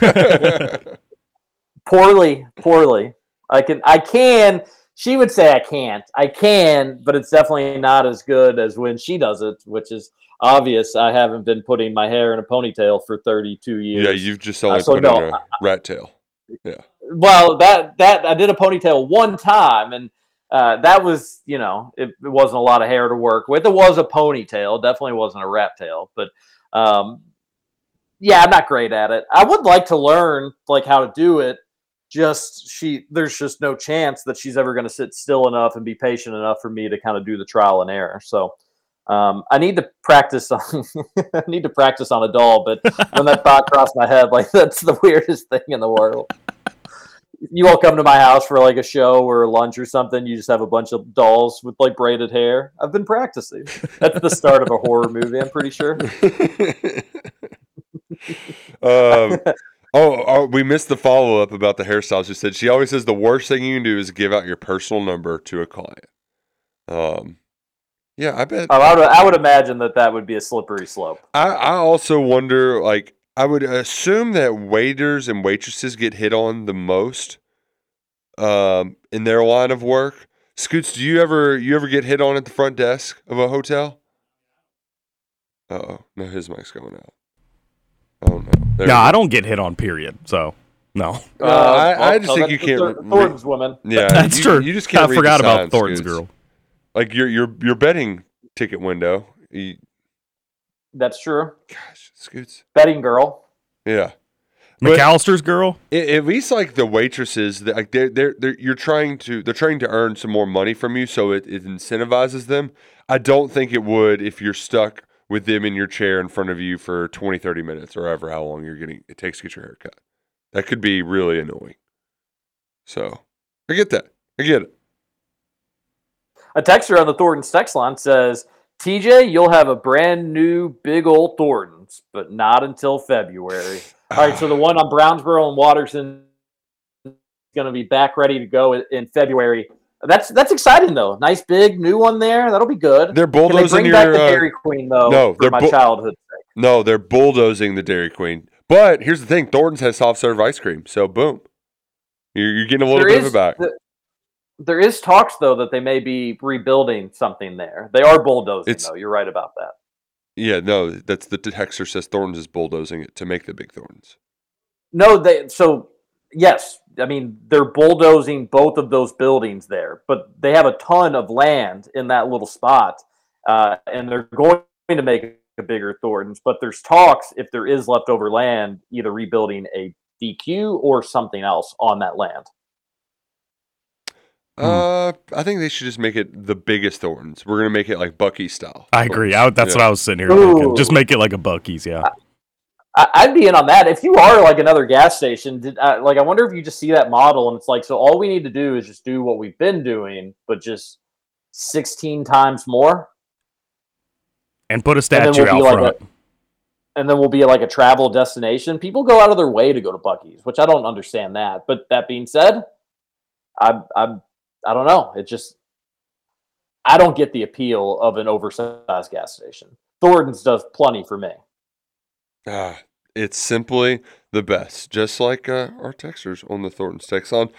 poorly, poorly. I can I can. She would say I can't. I can, but it's definitely not as good as when she does it, which is obvious. I haven't been putting my hair in a ponytail for 32 years. Yeah, you've just only Uh, so put no, in a rat tail. Yeah. well that that i did a ponytail one time and uh, that was you know it, it wasn't a lot of hair to work with it was a ponytail definitely wasn't a rat tail but um, yeah i'm not great at it i would like to learn like how to do it just she there's just no chance that she's ever going to sit still enough and be patient enough for me to kind of do the trial and error so um, I need to practice on I need to practice on a doll, but when that thought crossed my head, like that's the weirdest thing in the world you all come to my house for like a show or lunch or something, you just have a bunch of dolls with like braided hair. I've been practicing. That's the start of a horror movie, I'm pretty sure. um, oh, oh, we missed the follow up about the hairstyles. She said she always says the worst thing you can do is give out your personal number to a client. Um, yeah, I bet. Oh, I, would, I would imagine that that would be a slippery slope. I, I also wonder, like, I would assume that waiters and waitresses get hit on the most um, in their line of work. Scoots, do you ever you ever get hit on at the front desk of a hotel? Uh oh no, his mic's going out. Oh no, There No, I don't get hit on. Period. So no. Uh, I, I just no, think you can't. re- Thor- Thornton's woman. Yeah, That's you, true. You just can't. I read the forgot about signs, Thornton's Scoots. girl. Like your your your betting ticket window. You, That's true. gosh, Scoots. Betting girl. Yeah. But- McAllister's girl. At, at least like the waitresses, that, like they're, they're they're you're trying to they're trying to earn some more money from you, so it, it incentivizes them. I don't think it would if you're stuck with them in your chair in front of you for 20, 30 minutes or ever how long you're getting it takes to get your hair cut. That could be really annoying. So I get that. I get it. A texter on the Thornton's text line says, TJ, you'll have a brand new big old Thornton's, but not until February. All right, so the one on Brownsboro and Watterson is going to be back ready to go in February. That's that's exciting though. Nice big new one there. That'll be good. They're Can they bulldozing bring your back the uh, Dairy Queen though? no, for they're my bu- childhood sake. No, they're bulldozing the Dairy Queen. But here's the thing: Thornton's has soft serve ice cream, so boom, you're, you're getting a little There bit is of it back. the- there is talks though that they may be rebuilding something there. They are bulldozing It's- though. You're right about that. Yeah, no, that's the texter says Thornton's is bulldozing it to make the big Thorntons. No, they so yes, I mean they're bulldozing both of those buildings there, but they have a ton of land in that little spot, uh, and they're going to make a bigger Thornton's. But there's talks if there is leftover land, either rebuilding a DQ or something else on that land. Uh, I think they should just make it the biggest Thorntons. We're gonna make it like Buc-ee style. I agree. I, that's Yeah. what I was sitting here thinking. Just make it like a Buc-ee's, yeah. I, I'd be in on that. If you are like another gas station, did, uh, like I wonder if you just see that model and it's like, so all we need to do is just do what we've been doing, but just sixteen times more, And put a statue we'll out like front. and then we'll be like a travel destination. People go out of their way to go to Buc-ee's, which I don't understand that. But that being said, I'm, I'm, I don't know. It just I don't get the appeal of an oversized gas station. Thornton's does plenty for me. Ah, it's simply the best. Just like uh, our texters on the Thornton's text on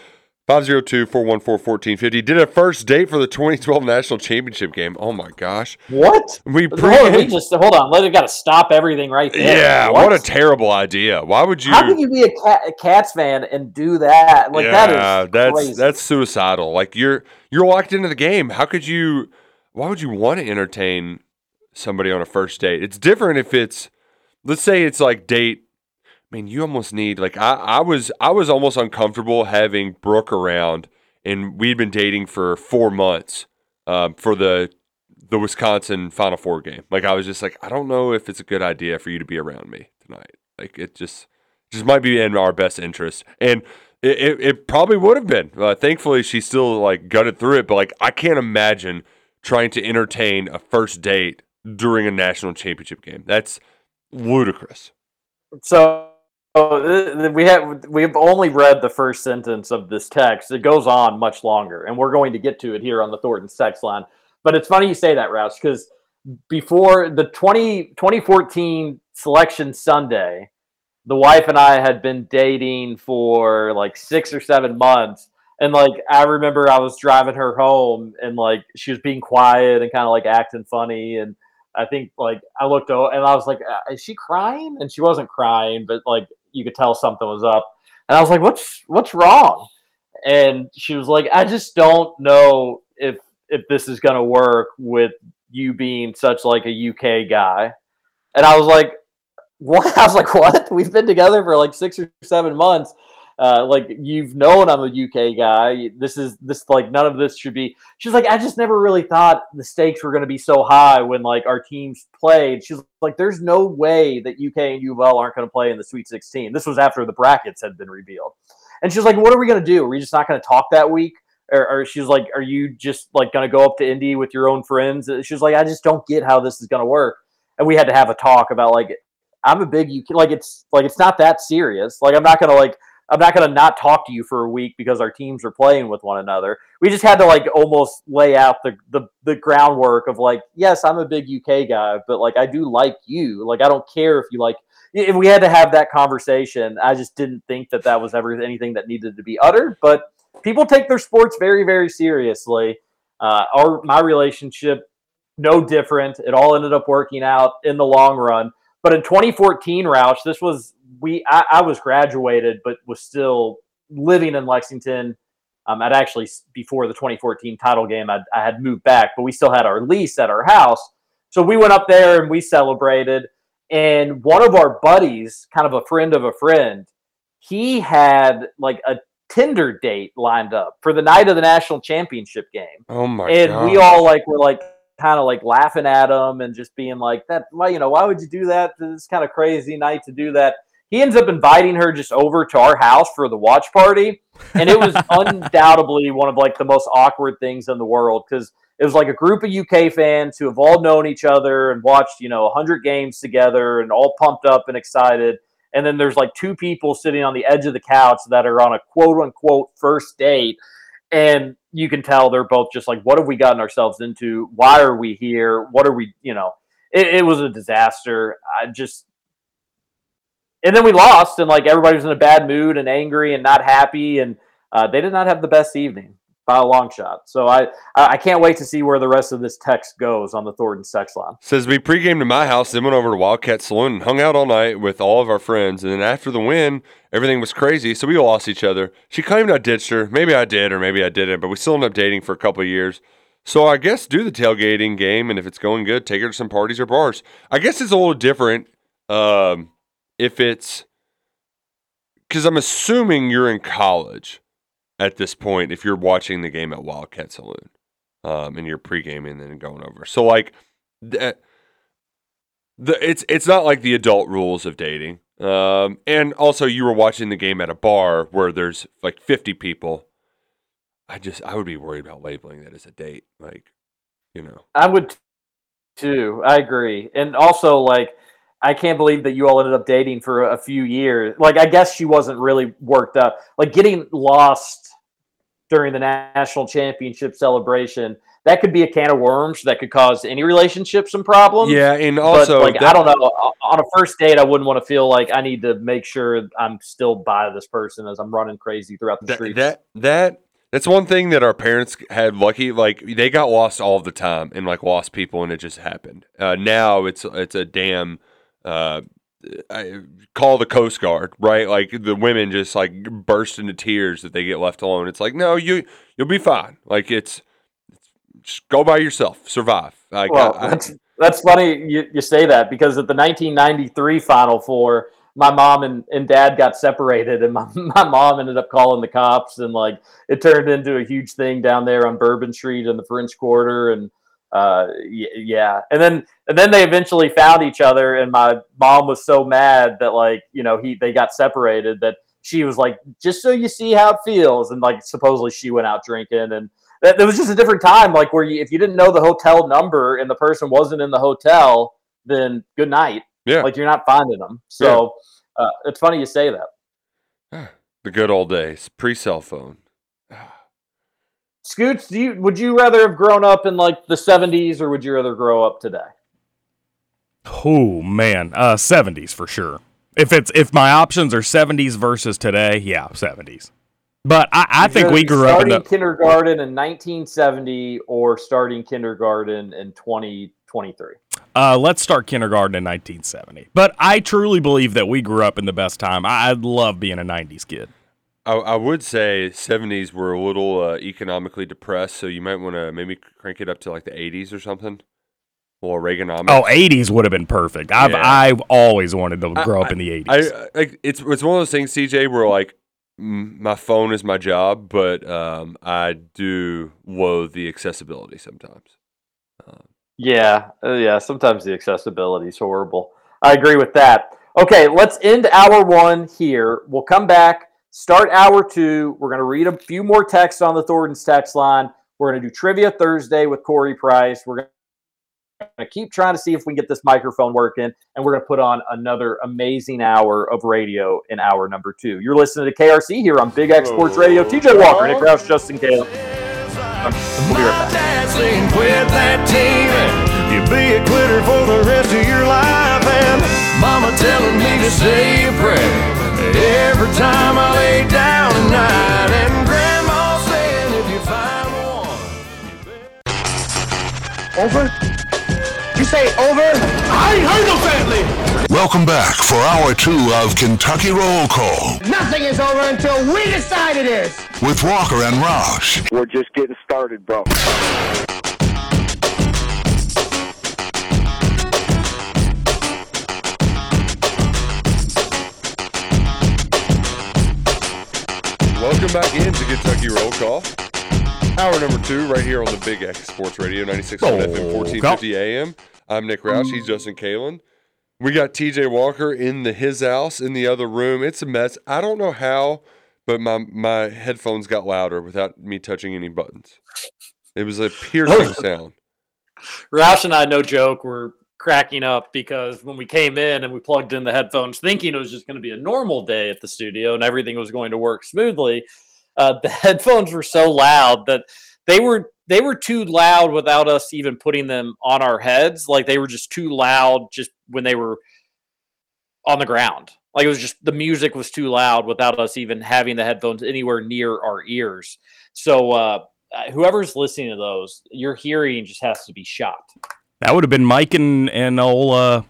502-414-1450. Did a first date for the 2012 National Championship game. Oh my gosh. What? We Hold on, we just hold on. Let it got to stop everything right there. Yeah, what? a terrible idea. Why would you How can you be a, cat, a Cats fan and do that? Like yeah, that is that's crazy. that's suicidal. Like you're you're locked into the game. How could you? Why would you want to entertain somebody on a first date? It's different if it's, let's say it's like date. I mean, you almost need like I I was I was almost uncomfortable having Brooke around, and we'd been dating for four months um, for the the Wisconsin Final Four game. Like I was just like I don't know if it's a good idea for you to be around me tonight. Like it just just might be in our best interest. And it, it, it probably would have been. Uh, thankfully, she still like gutted through it. But like, I can't imagine trying to entertain a first date during a national championship game. That's ludicrous. So uh, we have we've only read the first sentence of this text. It goes on much longer, and we're going to get to it here on the Thornton text line. But it's funny you say that, Roush, because before the 20, 2014 selection Sunday, the wife and I had been dating for like six or seven months. And like I remember I was driving her home and like she was being quiet and kind of like acting funny and I think like I looked over and I was like, uh, "Is she crying?" And she wasn't crying, but like you could tell something was up. And I was like, "What's what's wrong?" And she was like, "I just don't know if if this is gonna work with you being such like a UK guy." And I was like, "What?" I was like, "What? We've been together for like six or seven months." Uh, like you've known I'm a UK guy. This is this like none of this should be. She's like, I just never really thought the stakes were going to be so high when like our teams played. She's like, there's no way that UK and U aren't going to play in the Sweet 16. This was after the brackets had been revealed, and she's like, what are we going to do? Are we just not going to talk that week? Or, or she's like, are you just like going to go up to Indy with your own friends? She's like, I just don't get how this is going to work. And we had to have a talk about like, I'm a big UK, like it's like it's not that serious. Like I'm not going to like I'm not going to not talk to you for a week because our teams are playing with one another. We just had to like almost lay out the, the the groundwork of like, yes, I'm a big UK guy, but like I do like you. Like I don't care if you like. If we had to have that conversation, I just didn't think that that was ever anything that needed to be uttered. But people take their sports very very seriously. Uh, our my relationship, no different. It all ended up working out in the long run. But in 2014, Roush, this was we. I, I was graduated, but was still living in Lexington. Um, I'd actually before the 2014 title game, I'd, I had moved back, but we still had our lease at our house. So we went up there and we celebrated. And one of our buddies, kind of a friend of a friend, he had like a Tinder date lined up for the night of the national championship game Oh my and god. we all like were like kind of like laughing at him and just being like that well you know why would you do that? This kind of crazy night to do that. He ends up inviting her just over to our house for the watch party and it was undoubtedly one of like the most awkward things in the world because it was like a group of uk fans who have all known each other and watched you know 100 games together and all pumped up and excited and then there's like two people sitting on the edge of the couch that are on a quote unquote first date and you can tell they're both just like what have we gotten ourselves into? Why are we here? What are we you know it, it was a disaster. I just and then we lost and like everybody was in a bad mood and angry and not happy. And uh, they did not have the best evening by a long shot. So I I can't wait to see where the rest of this text goes on the Thornton text line. Says we pregame to my house, then went over to Wildcat Saloon and hung out all night with all of our friends. And then after the win, everything was crazy, so we lost each other. She claimed I ditched her. Maybe I did, or maybe I didn't, but we still ended up dating for a couple years. So I guess do the tailgating game, and if it's going good, take her to some parties or bars. I guess it's a little different um, if it's because I'm assuming you're in college at this point if you're watching the game at Wildcat Saloon um, and you're pre-gaming and then going over. So like the, the it's it's not like the adult rules of dating. Um, and also you were watching the game at a bar where there's like 50 people. I just I would be worried about labeling that as a date. Like, you know. I would too. I agree. And also like I can't believe that you all ended up dating for a few years. Like I guess she wasn't really worked up. Like getting lost during the national championship celebration, that could be a can of worms that could cause any relationship some problems. Yeah, and But, also like I don't know, on a first date, I wouldn't want to feel like I need to make sure I'm still by this person as I'm running crazy throughout the that, streets. that that that's one thing that our parents had lucky like they got lost all the time and like lost people and it just happened uh, now it's it's a damn uh I call the coast guard right? Like the women just like burst into tears that they get left alone. It's like no you you'll be fine. Like it's, it's just go by yourself survive. Like well, I- that's, that's funny you, you say that because at the 1993 Final Four, my mom and, and dad got separated, and my, my mom ended up calling the cops, and like it turned into a huge thing down there on Bourbon Street in the French Quarter, and uh, y- yeah, and then and then they eventually found each other, and my mom was so mad that like you know he they got separated that she was like, just so you see how it feels, and like supposedly she went out drinking and that there was just a different time like where you, if you didn't know the hotel number and the person wasn't in the hotel then good night. Yeah. Like you're not finding them. So uh, it's funny you say that. The good old days. Pre-cell phone scoots do you would you rather have grown up in like the 70s or would you rather grow up today Oh man, uh, seventies for sure. If it's if my options are seventies versus today, yeah, seventies. But I, I think we grew up in the. kindergarten in 1970 or starting kindergarten in 2023 Uh, let's start kindergarten in 1970. But I truly believe that we grew up in the best time. I, I love being a 90s kid. I, I would say 70s were a little uh, economically depressed, so you might want to maybe crank it up to like the 80s or something. Or Reaganomics. Oh, 80s would have been perfect. I've Yeah. I've always wanted to grow I- up in the 80s. I, I like it's it's one of those things, CJ, where like mm, my phone is my job, but um, I do loathe the accessibility sometimes. Yeah, uh, yeah. Sometimes the accessibility is horrible. I agree with that. Okay, let's end hour one here. We'll come back, start hour two. We're going to read a few more texts on the Thornton's text line. We're going to do trivia Thursday with Corey Price. We're going to keep trying to see if we can get this microphone working, and we're going to put on another amazing hour of radio in hour number two. You're listening to KRC here on Big X Sports Radio. Oh. TJ Walker, Nick Roush, Justin Caleb. We'll be right back. Dad saying quit that team and you'll be a quitter for the rest of your life. And mama telling me to say a prayer every time I lay down at night. And grandma saying if you find one. Over? You say over? I ain't heard no family. Welcome back for hour two of Kentucky Roll Call Nothing is over until we decide it is. with Walker and Roush. We're just getting started, bro. Welcome back into Kentucky Roll Call. Hour number two, right here on the Big X Sports Radio, 96 FM, 1450 AM. I'm Nick Roush. He's Justin Kalen. We got TJ Walker in the his house in the other room. It's a mess. I don't know how, but my my headphones got louder without me touching any buttons. It was a piercing oh. sound. Roush and I, no joke, were cracking up because when we came in and we plugged in the headphones, thinking it was just going to be a normal day at the studio and everything was going to work smoothly, uh, the headphones were so loud that they were they were too loud without us even putting them on our heads. Like they were just too loud just when they were on the ground. Like it was just the music was too loud without us even having the headphones anywhere near our ears. So uh, whoever's listening to those, your hearing just has to be shot. That would have been Mike and and old uh,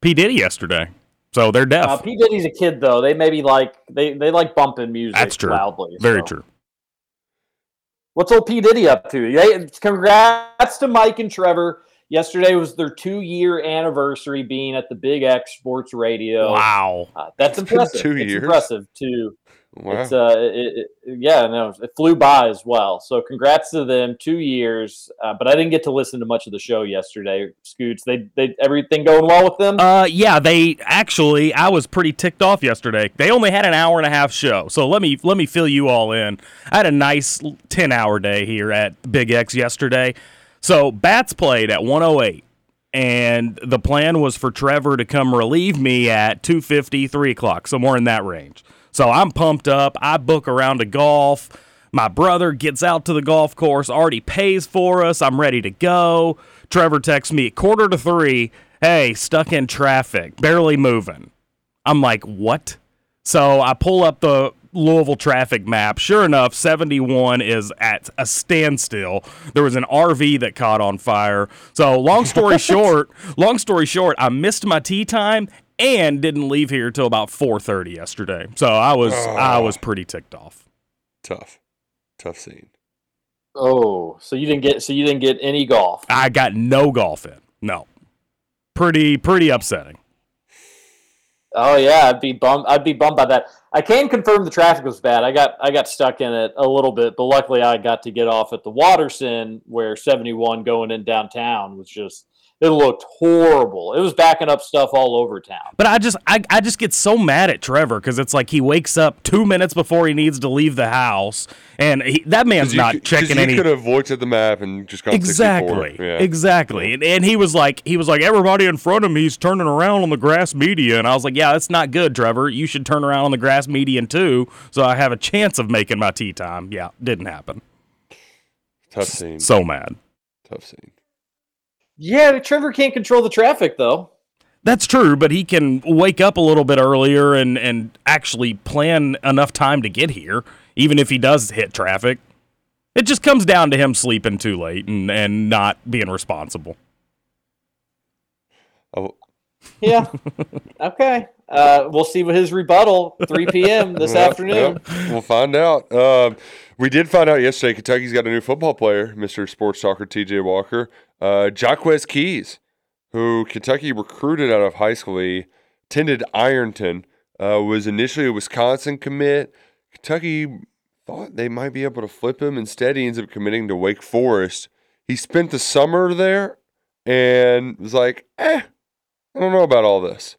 P Diddy yesterday. So they're deaf. Uh, P Diddy's a kid though. They maybe like they they like bumping music That's true. loudly. Very so. true. What's old P Diddy up to? They, congrats to Mike and Trevor. Yesterday was their two year anniversary being at the Big X Sports Radio. Wow, uh, that's impressive. two it's years? impressive too. Wow. It's uh, it, it, yeah, no, it flew by as well. So congrats to them, two years. Uh, but I didn't get to listen to much of the show yesterday. Scoots, they they everything going well with them. Uh, yeah, they actually. I was pretty ticked off yesterday. They only had an hour and a half show, so let me let me fill you all in. I had a nice ten hour day here at Big X yesterday. So bats played at 108, and the plan was for Trevor to come relieve me at 250, 3 o'clock, somewhere in that range. So I'm pumped up. I book around to golf. My brother gets out to the golf course, already pays for us. I'm ready to go. Trevor texts me at quarter to three. Hey, stuck in traffic, barely moving. I'm like, what? So I pull up the Louisville traffic map. Sure enough, 71 is at a standstill. There was an RV that caught on fire. So long story short, long story short, I missed my tee time and didn't leave here till about 4:30 yesterday. So I was I oh. was pretty ticked off. Tough, tough scene. Oh, so you didn't get so you didn't get any golf. I got no golf in. No. Pretty pretty upsetting. Oh yeah, I'd be bummed. I'd be bummed by that. I can confirm the traffic was bad. I got I got stuck in it a little bit, but luckily I got to get off at the Watterson where 71 going in downtown was just it looked horrible. It was backing up stuff all over town. But I just I, I just get so mad at Trevor because it's like he wakes up two minutes before he needs to leave the house, and he, that man's you not could- checking you any. could have looked at the map and just gone 64. Exactly. Yeah. Exactly. And, and he was like, he was like, everybody in front of me is turning around on the grass median. And I was like, yeah, that's not good, Trevor. You should turn around on the grass median too, so I have a chance of making my tee time. Yeah, didn't happen. Tough scene. So mad. Tough scene. Yeah, Trevor can't control the traffic though. That's true, but he can wake up a little bit earlier and, and actually plan enough time to get here, even if he does hit traffic. It just comes down to him sleeping too late and, and not being responsible. Oh, Yeah. okay. Uh, we'll see what his rebuttal 3 p.m. this afternoon. yep. We'll find out. Um, we did find out yesterday. Kentucky's got a new football player, Mr. Sports Talker T.J. Walker, uh, Jaquez Keys, who Kentucky recruited out of high school. He attended Ironton. Uh, was initially a Wisconsin commit. Kentucky thought they might be able to flip him. Instead, he ends up committing to Wake Forest. He spent the summer there and was like, "Eh, I don't know about all this."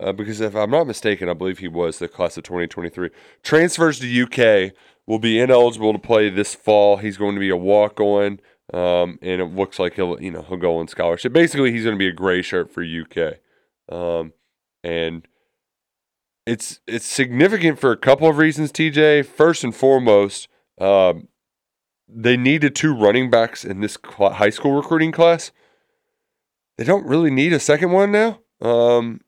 uh, because if I'm not mistaken, I believe he was the class of 2023. Transfers to UK, will be ineligible to play this fall. He's going to be a walk on, um, and it looks like he'll you know he'll go on scholarship. Basically, he's going to be a gray shirt for UK, um, and it's it's significant for a couple of reasons. TJ, first and foremost, um, they needed two running backs in this cl- high school recruiting class. They don't really need a second one now. Um,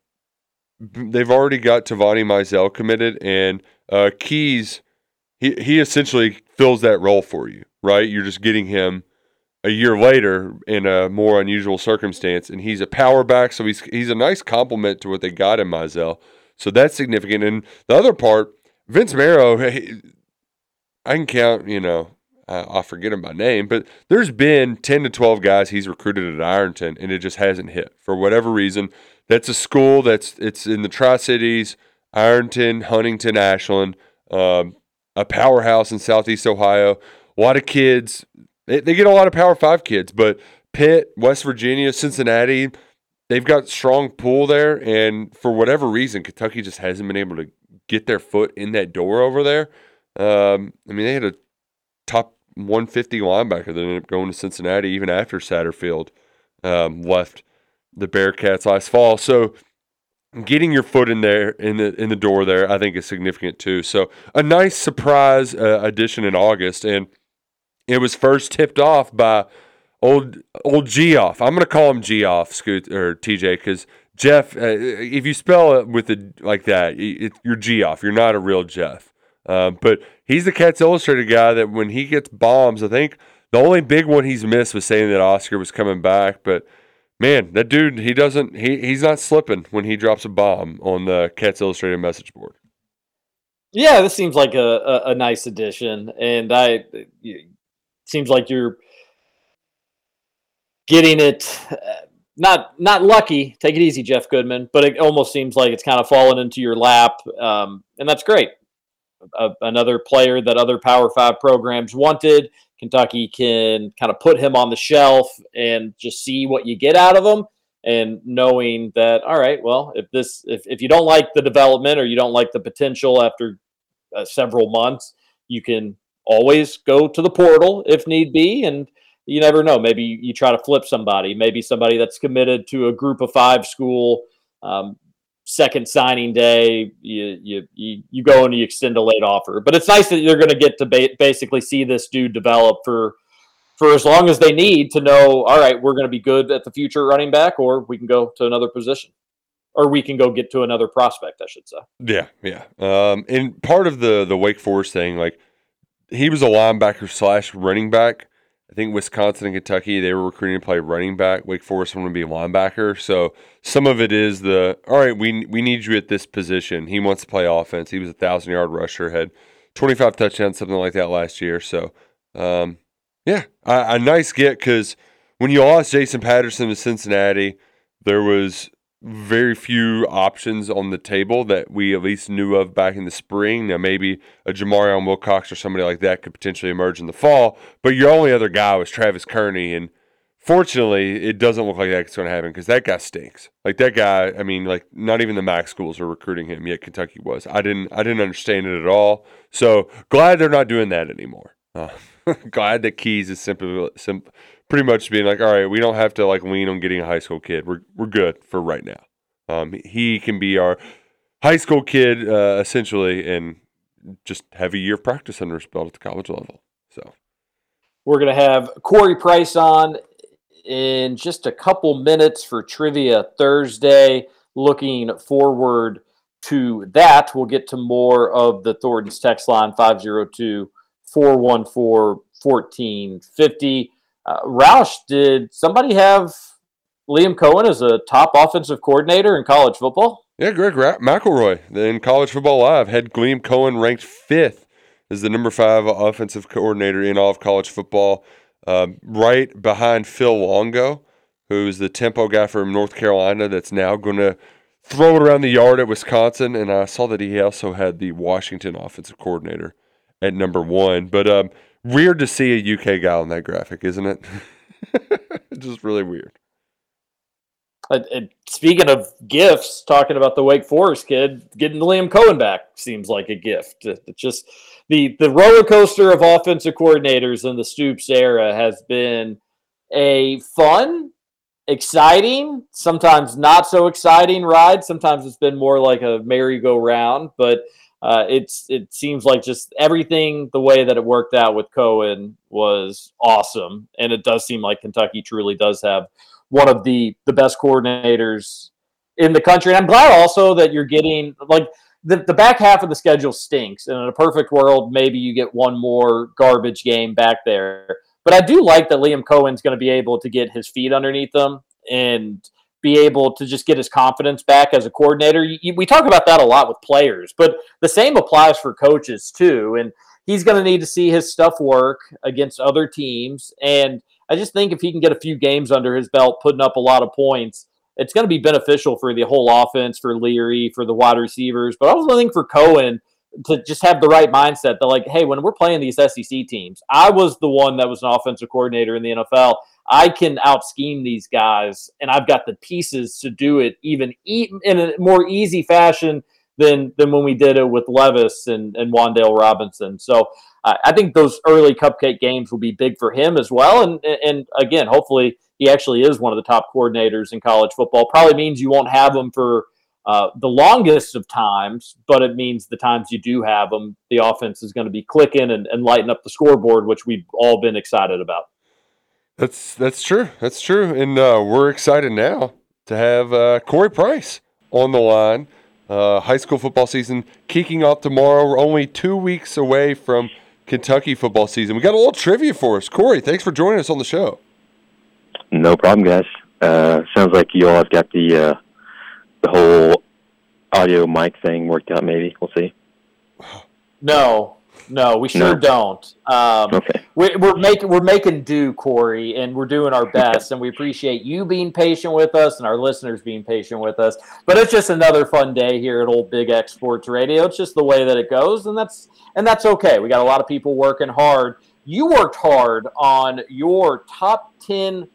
they've already got Tovani Mizell committed, and uh, Keys. He he essentially fills that role for you, right? You're just getting him a year later in a more unusual circumstance, and he's a power back, so he's he's a nice complement to what they got in Mizell. So that's significant. And the other part, Vince Marrow, I can count, you know, I, I'll forget him by name, but there's been 10 to 12 guys he's recruited at Ironton, and it just hasn't hit for whatever reason. That's a school that's it's in the Tri Cities, Ironton, Huntington, Ashland, um, a powerhouse in Southeast Ohio. A lot of kids, they, they get a lot of Power Five kids, but Pitt, West Virginia, Cincinnati, they've got strong pull there, and for whatever reason, Kentucky just hasn't been able to get their foot in that door over there. Um, I mean, they had a top 150 linebacker that ended up going to Cincinnati even after Satterfield um, left the Bearcats last fall. So getting your foot in there in the in the door there, I think is significant too. So a nice surprise uh, addition in August, and it was first tipped off by old old Geoff. I'm gonna call him Geoff Scoot or TJ because Jeff. Uh, if you spell it with it like that, it, you're Geoff. You're not a real Jeff. Uh, but he's the Cats Illustrated guy that when he gets bombs, I think the only big one he's missed was saying that Oscar was coming back. But man, that dude, he doesn't, he, he's not slipping when he drops a bomb on the Cats Illustrated message board. Yeah, this seems like a, a, a nice addition, and I seems like you're getting it. Uh, not not lucky. Take it easy, Jeff Goodman. But it almost seems like it's kind of fallen into your lap, um, and that's great. A, another player that other Power Five programs wanted. Kentucky can kind of put him on the shelf and just see what you get out of him. And knowing that, all right, well, if this, if, if you don't like the development or you don't like the potential after uh, several months, you can always go to the portal if need be. And you never know. Maybe you try to flip somebody, maybe somebody that's committed to a group of five school. Um, second signing day, you, you you you go and you extend a late offer. But it's nice that you're going to get to ba- basically see this dude develop for for as long as they need to know. All right, we're going to be good at the future running back, or we can go to another position, or we can go get to another prospect. I should say. Yeah, yeah. Um, and part of the the Wake Forest thing, like he was a linebacker slash running back. I think Wisconsin and Kentucky they were recruiting to play running back. Wake Forest wanted to be a linebacker. So some of it is the all right. We we need you at this position. He wants to play offense. He was a thousand yard rusher, had twenty five touchdowns, something like that last year. So um, yeah, a, a nice get because when you lost Jason Patterson to Cincinnati, there was very few options on the table that we at least knew of back in the spring. Now, maybe a Jamarion Wilcox or somebody like that could potentially emerge in the fall, but your only other guy was Travis Kearney. And fortunately, it doesn't look like that's going to happen because that guy stinks. Like that guy, I mean, like not even the MAC schools are recruiting him yet. Kentucky was. I didn't, I didn't understand it at all. So glad they're not doing that anymore. Uh, glad that Keys is simply, simple pretty much being like, all right, we don't have to like lean on getting a high school kid. We're we're good for right now. Um, he can be our high school kid uh, essentially, and just have a year of practice under his belt at the college level. So we're gonna have Corey Price on in just a couple minutes for trivia Thursday. Looking forward to that. We'll get to more of the Thornton's text line 502 414 1450. Uh, Roush, did somebody have Liam Coen as a top offensive coordinator in college football? Yeah, Greg Ra- McElroy in College Football Live had Liam Coen ranked fifth as the number five offensive coordinator in all of college football, uh, right behind Phil Longo, who's the tempo guy from North Carolina that's now going to throw it around the yard at Wisconsin. And I saw that he also had the Washington offensive coordinator at number one. But um, weird to see a UK guy on that graphic, isn't it? Just really weird. Uh, and speaking of gifts, talking about the Wake Forest kid, getting Liam Coen back seems like a gift. It's just the the roller coaster of offensive coordinators in the Stoops era has been a fun, exciting, sometimes not so exciting ride. Sometimes it's been more like a merry-go-round, but uh, it's it seems like just everything the way that it worked out with Coen was awesome, and it does seem like Kentucky truly does have one of the the best coordinators in the country. And I'm glad also that you're getting like the, the back half of the schedule stinks, and in a perfect world, maybe you get one more garbage game back there. But I do like that Liam Coen's going to be able to get his feet underneath him and be able to just get his confidence back as a coordinator. You, we talk about that a lot with players, but the same applies for coaches too. And he's going to need to see his stuff work against other teams. And I just think if he can get a few games under his belt, putting up a lot of points, it's going to be beneficial for the whole offense, for Leary, for the wide receivers. But I also think for Coen to just have the right mindset that, like, hey, when we're playing these SEC teams, I was the one that was an offensive coordinator in the NFL. I can out scheme these guys, and I've got the pieces to do it even in a more easy fashion than than when we did it with Levis and and Wan'Dale Robinson. So uh, I think those early cupcake games will be big for him as well. And and again, hopefully he actually is one of the top coordinators in college football. Probably means you won't have him for. Uh, the longest of times, but it means the times you do have them, the offense is going to be clicking and, and lighting up the scoreboard, which we've all been excited about. That's that's true. That's true, and uh, we're excited now to have uh, Corey Price on the line. Uh, high school football season kicking off tomorrow. We're only two weeks away from Kentucky football season. We got a little trivia for us. Corey, thanks for joining us on the show. No problem, guys. Uh, sounds like you all have got the uh, the whole audio mic thing worked out. Maybe we'll see. No, no, we sure No. don't. Um, Okay. we're, we're making we're making do, Corey, and we're doing our best, and we appreciate you being patient with us and our listeners being patient with us. But it's just another fun day here at Old Big X Sports Radio. It's just the way that it goes, and that's and that's okay. We got a lot of people working hard. You worked hard on your top ten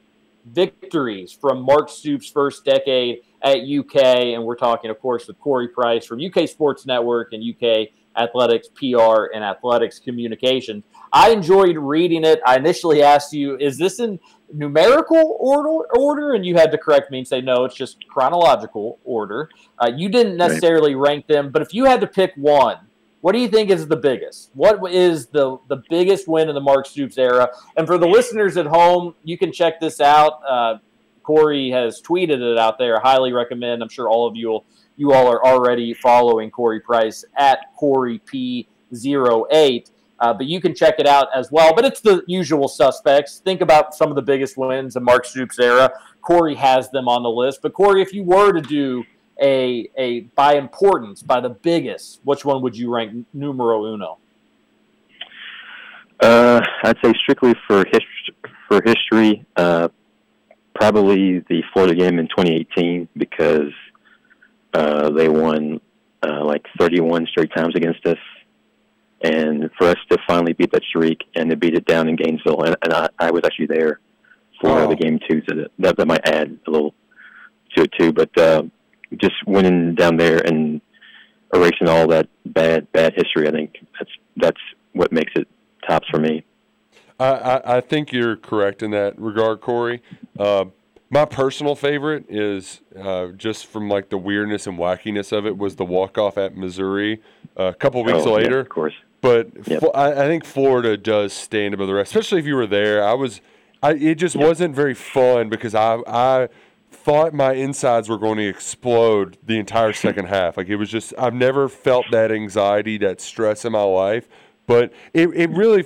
victories from Mark Stoops' first decade at UK, and we're talking, of course, with Corey Price from UK Sports Network and UK Athletics PR and Athletics Communications. I enjoyed reading it. I initially asked you, "Is this in numerical order?" Order, and you had to correct me and say, "No, it's just chronological order." Uh, you didn't Right. necessarily rank them, but if you had to pick one, what do you think is the biggest? What is the the biggest win in the Mark Stoops era? And for the listeners at home, you can check this out. Uh, Corey has tweeted it out there. Highly recommend. I'm sure all of you will, you all are already following Corey Price at Corey P08. Uh, but you can check it out as well. But it's the usual suspects. Think about some of the biggest wins in Mark Stoops' era. Corey has them on the list. But Corey, if you were to do a a by importance, by the biggest, which one would you rank numero uno? Uh, I'd say strictly for hist- for history, uh, probably the Florida game in 2018 because uh, they won uh, like 31 straight times against us, and for us to finally beat that streak and to beat it down in Gainesville, and, and I, I was actually there for Oh. the game too, so that, that that might add a little to it too. But uh, just winning down there and erasing all that bad bad history, I think that's that's what makes it tops for me. I, I, I think you're correct in that regard, Corey. Uh, my personal favorite is uh, just from like the weirdness and wackiness of it was the walk off at Missouri uh, a couple weeks Oh, yeah, later. of course. But Yep. I, I think Florida does stand above the rest, especially if you were there. I was, I, it just wasn't very fun because I, I thought my insides were going to explode the entire second half. Like it was just, I've never felt that anxiety, that stress in my life. But it, it really,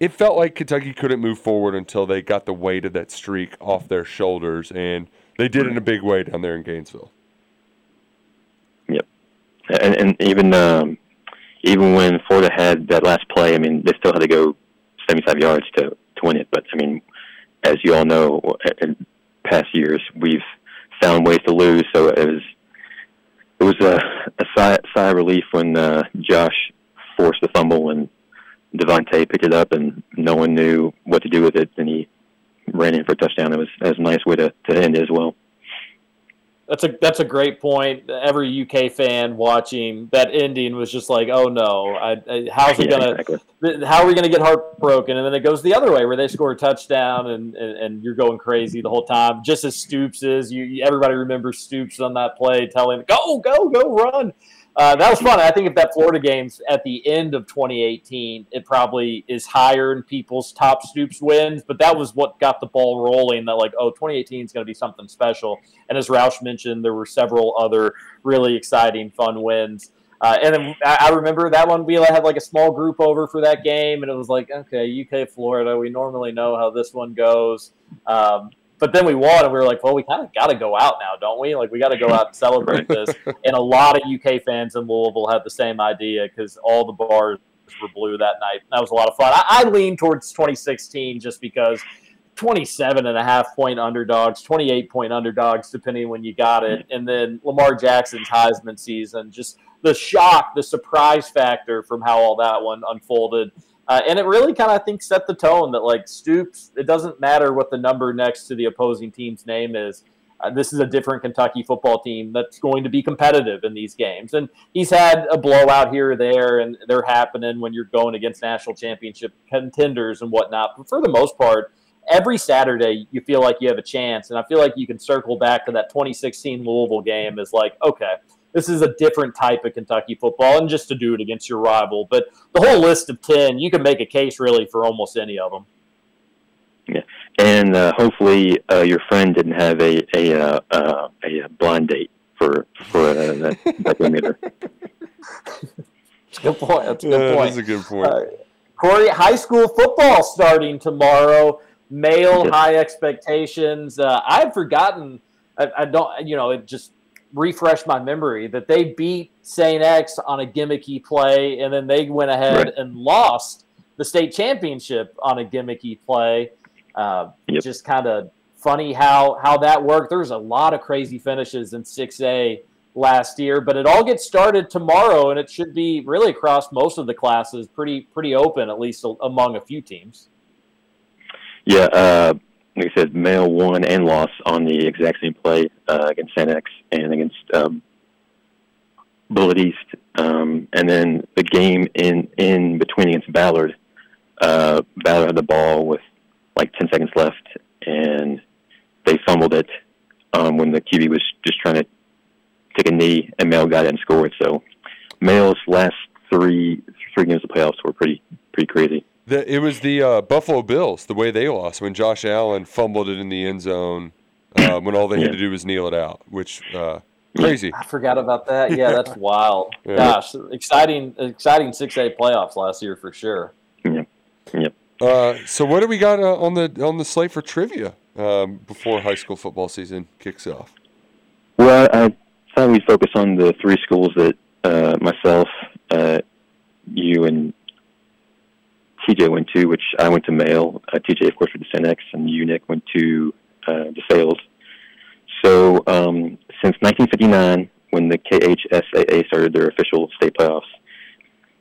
it felt like Kentucky couldn't move forward until they got the weight of that streak off their shoulders, and they did it in a big way down there in Gainesville. Yep. And, and even um, even when Florida had that last play, I mean, they still had to go 75 yards to to win it. But I mean, as you all know, in past years we've found ways to lose. So it was it was a, a sigh, sigh of relief when uh, Josh forced the fumble and Devontae picked it up, and no one knew what to do with it, and he ran in for a touchdown. It was that was a nice way to, to end it as well. That's a that's a great point. Every UK fan watching that ending was just like, "Oh no, I, I, how's it Yeah, gonna? exactly. How are we gonna get heartbroken?" And then it goes the other way, where they score a touchdown, and, and, and you're going crazy the whole time. Just as Stoops is, you everybody remembers Stoops on that play, telling, "Go, go, go, run." Uh, that was fun. I think if that Florida game's at the end of 2018, it probably is higher in people's top Stoops wins. But that was what got the ball rolling. That like, oh, 2018 is going to be something special. And as Roush mentioned, there were several other really exciting, fun wins. Uh, and then I remember that one. We had like a small group over for that game, and it was like, okay, UK, Florida. We normally know how this one goes. Um, but then we won, and we were like, well, we kind of got to go out now, don't we? Like, we got to go out and celebrate this. And a lot of UK fans in Louisville had the same idea because all the bars were blue that night. That was a lot of fun. I, I lean towards 2016 just because 27 and a half point underdogs, 28 point underdogs, depending when you got it. And then Lamar Jackson's Heisman season, just the shock, the surprise factor from how all that one unfolded. Uh, and it really kind of, I think, set the tone that, like, Stoops, it doesn't matter what the number next to the opposing team's name is. Uh, this is a different Kentucky football team that's going to be competitive in these games. And he's had a blowout here or there, and they're happening when you're going against national championship contenders and whatnot. But for the most part, every Saturday you feel like you have a chance. And I feel like you can circle back to that 2016 Louisville game as like, okay, this is a different type of Kentucky football, and just to do it against your rival. But the whole list of 10, you can make a case really for almost any of them. Yeah, and uh, hopefully uh, your friend didn't have a a uh, uh, a blind date for for uh, that, that millimeter. That's a good point. That's a good that point. is a good point. Uh, Corey, high school football starting tomorrow. Male Yes. high expectations. Uh, I've forgotten. I, I don't. You know, it just refreshed my memory that they beat Saint X on a gimmicky play, and then they went ahead Right. and lost the state championship on a gimmicky play. Uh, Yep. Just kind of funny how how that worked. There's a lot of crazy finishes in 6A last year, but it all gets started tomorrow, and it should be really across most of the classes, pretty pretty open, at least among a few teams. Yeah, uh, like I said, Male won and lost on the exact same play uh, against Saint X and against um, Bullitt East, um, and then the game in in between against Ballard. Uh, Ballard had the ball with like ten seconds left, and they fumbled it um, when the QB was just trying to take a knee, and Male got it and scored. So, Male's last three three games of playoffs were pretty pretty crazy. The, it was the uh, Buffalo Bills, the way they lost when Josh Allen fumbled it in the end zone uh, when all they had to do was kneel it out, which uh, crazy. I forgot about that. Yeah, that's wild. Yeah. Gosh, exciting, exciting six A playoffs last year for sure. Yep. Yep. Uh, so what do we got uh, on the on the slate for trivia um, before high school football season kicks off? Well, I thought we'd focus on the three schools that uh, myself, uh, you, and TJ went to, which I went to Male. Uh, TJ, of course, went to Saint X, and you, Nick, went to uh, DeSales. So um, since 1959, when the KHSAA started their official state playoffs,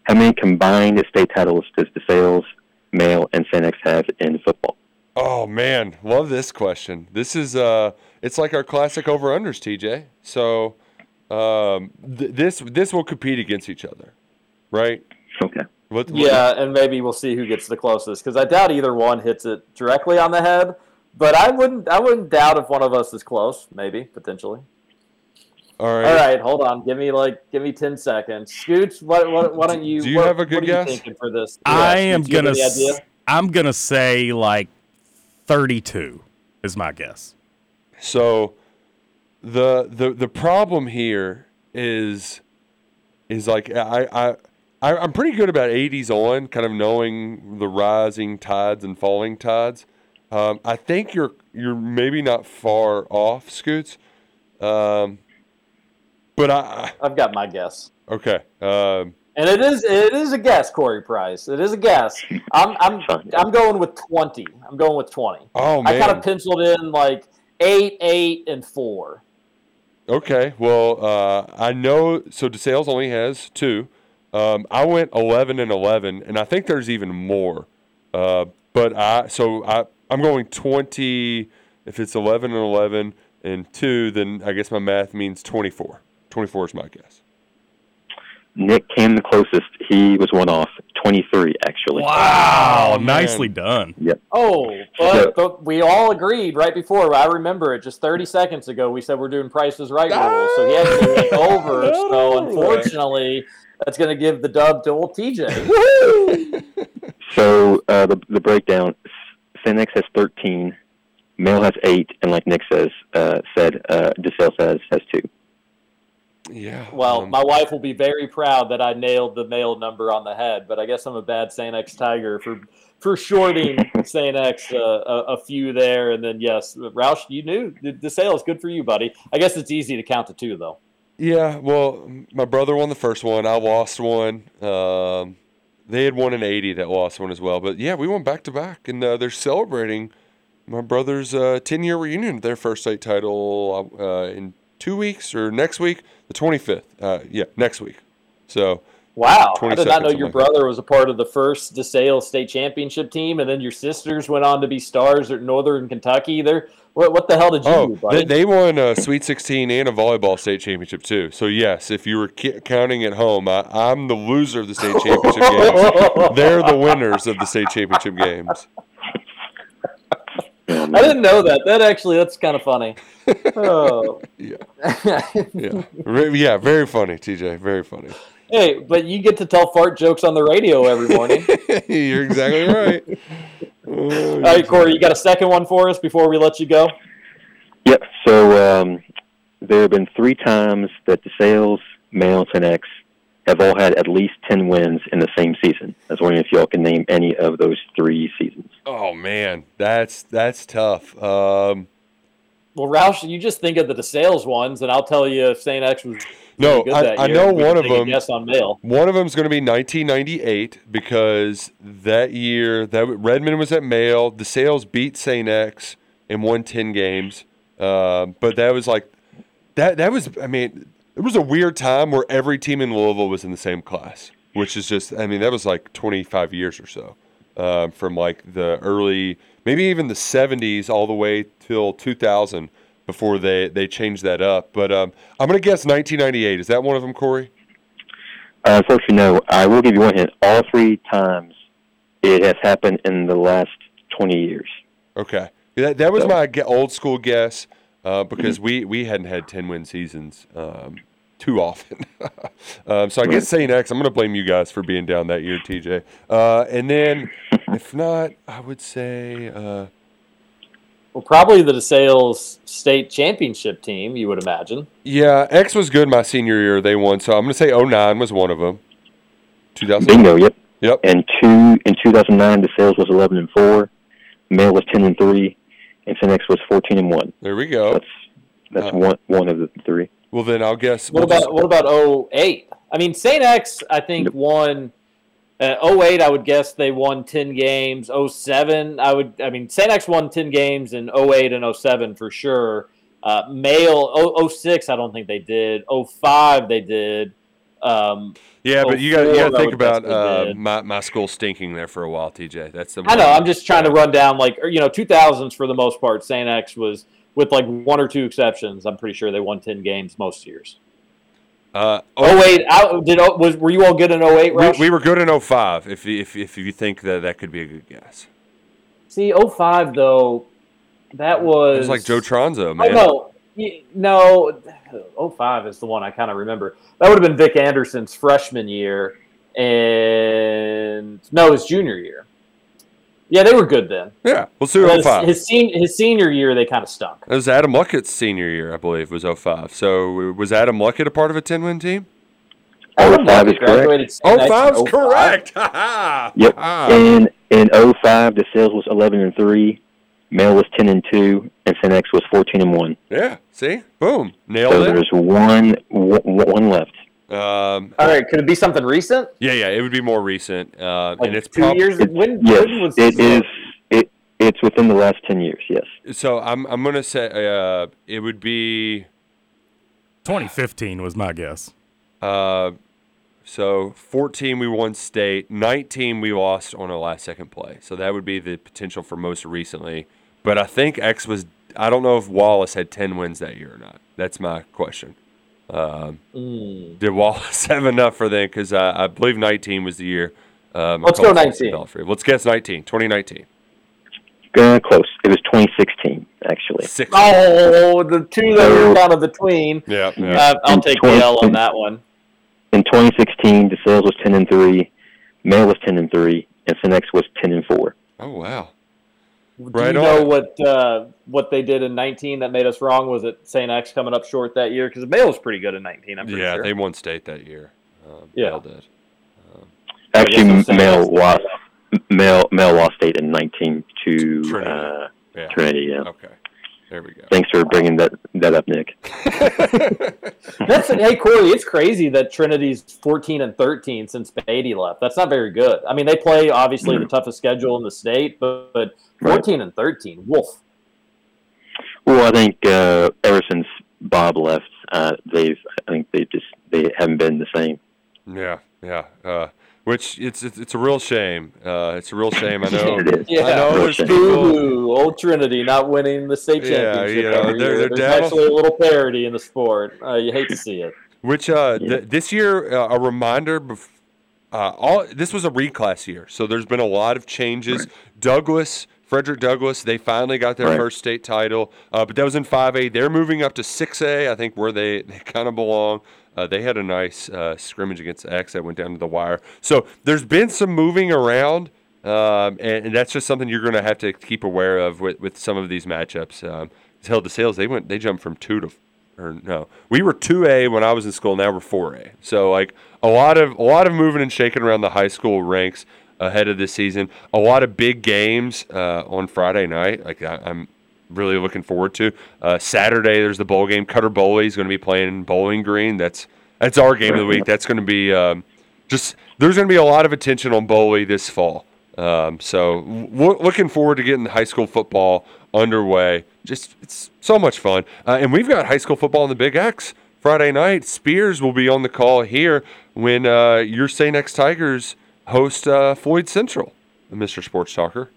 how many combined state titles does DeSales, Male, and Saint X have in football? Oh man, love this question. This is uh, it's like our classic over unders, TJ. So um, th- this this will compete against each other, right? Okay. What, what- Yeah, and maybe we'll see who gets the closest because I doubt either one hits it directly on the head. But I wouldn't, I wouldn't doubt if one of us is close. Maybe potentially. All right. All right, hold on. Give me like, give me ten seconds. Scoots, what, what, why don't you? Do you what, have a good are you guess? thinking for this? I am Scoots, gonna. any idea? s- I'm gonna say like 32 is my guess. So the the the problem here is is like I I. I I'm pretty good about 80s on, kind of knowing the rising tides and falling tides. Um, I think you're you're maybe not far off, Scoots. Um, but I I've got my guess. okay. Um, And it is it is a guess, Corey Price. It is a guess. I'm I'm I'm going with twenty. I'm going with twenty. Oh, man. I kind of penciled in like eight, eight, and four. Okay, well, uh, I know. So DeSales only has two. Um, I went eleven and eleven, and I think there's even more. Uh, but I so I I'm going twenty. If it's eleven and eleven and two, then I guess my math means twenty four. Twenty four is my guess. Nick came the closest. He was one off, 23 actually. Wow, man. nicely done. Yep. Oh, but, but we all agreed right before. I remember it just 30 seconds ago. We said we're doing Price's Right rules, so he actually went over. So unfortunately, that's going to give the dub to old TJ. So uh, the the breakdown: Saint X has 13, Male has eight, and like Nick says, uh, said uh, DeSales has has two. Yeah. Well, um, my wife will be very proud that I nailed the Male number on the head, but I guess I'm a bad Saint X Tiger for for shorting Saint X uh, a, a few there, and then yes, Roush, you knew the, DeSales good for you, buddy. I guess it's easy to count to two though. Yeah, well, my brother won the first one. I lost one. Um, they had won an 80 that lost one as well. But yeah, we went back to back, and uh, they're celebrating my brother's uh, 10 year reunion their first state title uh, in two weeks or next week, the 25th. Uh, yeah, next week. So Wow, I did not know your brother was a part of the first DeSales state championship team, and then your sisters went on to be stars at Northern Kentucky. They're what? What the hell did you Oh, do, buddy? they, they won a Sweet 16 and a volleyball state championship too. So yes, if you were ki- counting at home, I, I'm the loser of the state championship games. They're the winners of the state championship games. I didn't know that. That actually, that's kind of funny. Oh. Yeah. Yeah, yeah, very funny, TJ. Very funny. Hey, but you get to tell fart jokes on the radio every morning. You're exactly right. Oh, All right, Corey, you got a second one for us before we let you go? Yep. So um, there have been three times that DeSales, Male, and St. X have all had at least 10 wins in the same season. I was wondering if y'all can name any of those three seasons. Oh man, that's that's tough. Um, Well, Roush, you just think of the DeSales ones, and I'll tell you if St. X was no, I, I know one of them. Yes, on mail. One of them is going to be 1998 because that year that Redmond was at Male. The sales beat St. X and won 10 games. Um, but that was like that. That was I mean it was a weird time where every team in Louisville was in the same class, which is just I mean that was like 25 years or so um, from like the early maybe even the 70s all the way till 2000 before they they changed that up. But um, I'm going to guess 1998. Is that one of them, Corey? Uh, unfortunately, no. I will give you one hint. All three times it has happened in the last 20 years. Okay, that, that was my old school guess uh, because we, we hadn't had ten win seasons um, too often. um, so I guess Saint X, I'm going to blame you guys for being down that year, TJ. Uh, and then if not, I would say uh, Well, probably the DeSales state championship team, you would imagine. yeah, X was good my senior year. They won, so I'm going to say 09 was one of them. 2000. Bingo. Yep. Yep. And two in 2009, DeSales was 11 and four, Male was 10 and three, and St. X was 14 and one. There we go. That's that's Uh, one one of the three. Well, then I'll guess. What we'll about just- what about 08? I mean, St. X, I think won. Uh, 08, I would guess they won 10 games. 07, I would. I mean, St. X won 10 games in 08 and 07 for sure. Uh, Male oh, 06, I don't think they did. 05, they did. Um, Yeah, but you got you got to think about uh, my my school stinking there for a while, TJ. That's the I know. I'm just trying to run down like you know 2000s for the most part. St. X was with like one or two exceptions. I'm pretty sure they won 10 games most years. Uh, Oh wait, I, did oh, was were you all good in 08? we, Rush? we were good in 05, if, you- if, if you think that that could be a good guess. See, 05 though, that was It was like Joe Tronzo, Oh man. no, no, 05 is the one I kind of remember. That would have been Vic Anderson's freshman year, and no, his junior year. Yeah, they were good then. Yeah, we'll see His, 05. his, sen- his senior year, they kind of stunk. It was Adam Luckett's senior year, I believe, was 05. So was Adam Luckett a part of a 10 win team? Adam 05 is correct. St. X in 05 's 05. correct. Ha ha. Yep. Ah. And in 05, DeSales was 11 and three, Male was 10 and two, and St. Was 14 and one. Yeah, see? Boom. Nailed So it. there's one one one left. Um, All right, could it be something recent? yeah, yeah, it would be more recent. Uh, Like and it's two prob- years? When, Yes, when was it is. It it's within the last 10 years. Yes. So I'm, I'm going to say uh, it would be 2015 was my guess. Uh, so 14 we won state, 19 we lost on a last second play. So that would be the potential for most recently. But I think X was. I don't know if Wallace had 10 wins that year or not. That's my question. Um, Mm. Did Wallace have enough for them? Because I, I believe 19 was the year. Um, Let's go 19. Belfry. Let's guess 19. 2019. Uh, close. It was 2016 actually. Six. Oh, the two that were kind of between. Yeah. yeah. Uh, I'll take the L on that one. In 2016, DeSales was 10 and three, Male was 10 and three, and St. X was 10 and four. Oh wow. Do Right you know it. what uh, what they did in 19 that made us wrong? Was it St. X coming up short that year? Because Male was pretty good in 19. I'm pretty Yeah, sure. they won state that year. Um, Yeah. Yale did. Actually, guess I'm saying lost. Male Male lost state in 19 to Trinity. Uh, Yeah. Trinity. Yeah. Okay. There we go. Thanks for bringing that that up, Nick. That's hey Corey. It's crazy that Trinity's 14 and 13 since Beatty left. That's not very good. I mean, they play obviously the toughest schedule in the state, but, but 14 and 13, wolf. Well, I think uh, ever since Bob left, uh, they've I think they just they haven't been the same. Yeah, yeah. Uh, which it's, it's it's a real shame. Uh, it's a real shame. I know. It is. Yeah, I know there's people. Boo-hoo, old Trinity not winning the state Yeah, championship you know, they're- they're There's down- actually a little parity in the sport. Uh, you hate to see it. Which uh, th- this year, uh, a reminder. Bef- uh, all this was a reclass year, so there's been a lot of changes. Douglas, Frederick Douglas, they finally got their Right. first state title, uh, but that was in 5A. They're moving up to 6A, I think, where they, they kind of belong. Uh, they had a nice uh, scrimmage against X that went down to the wire. So there's been some moving around, um, and, and that's just something you're going to have to keep aware of with, with some of these matchups. Um, Hill to Sales, they went, they jumped from two to or no, we were two A when I was in school. Now we're four A. So like a lot of a lot of moving and shaking around the high school ranks ahead of this season. A lot of big games uh, on Friday night. Like I, I'm really looking forward to. Uh, Saturday there's the bowl game. Cutter Boley is going to be playing in Bowling Green. That's that's our game of the week. That's going to be um, just there's going to be a lot of attention on Boley this fall. Um, so w- looking forward to getting high school football underway. Just it's so much fun, uh, and we've got high school football in the Big X Friday night. Spears will be on the call here when uh, your St. X Tigers host uh, Floyd Central, Mr. Sports Talker.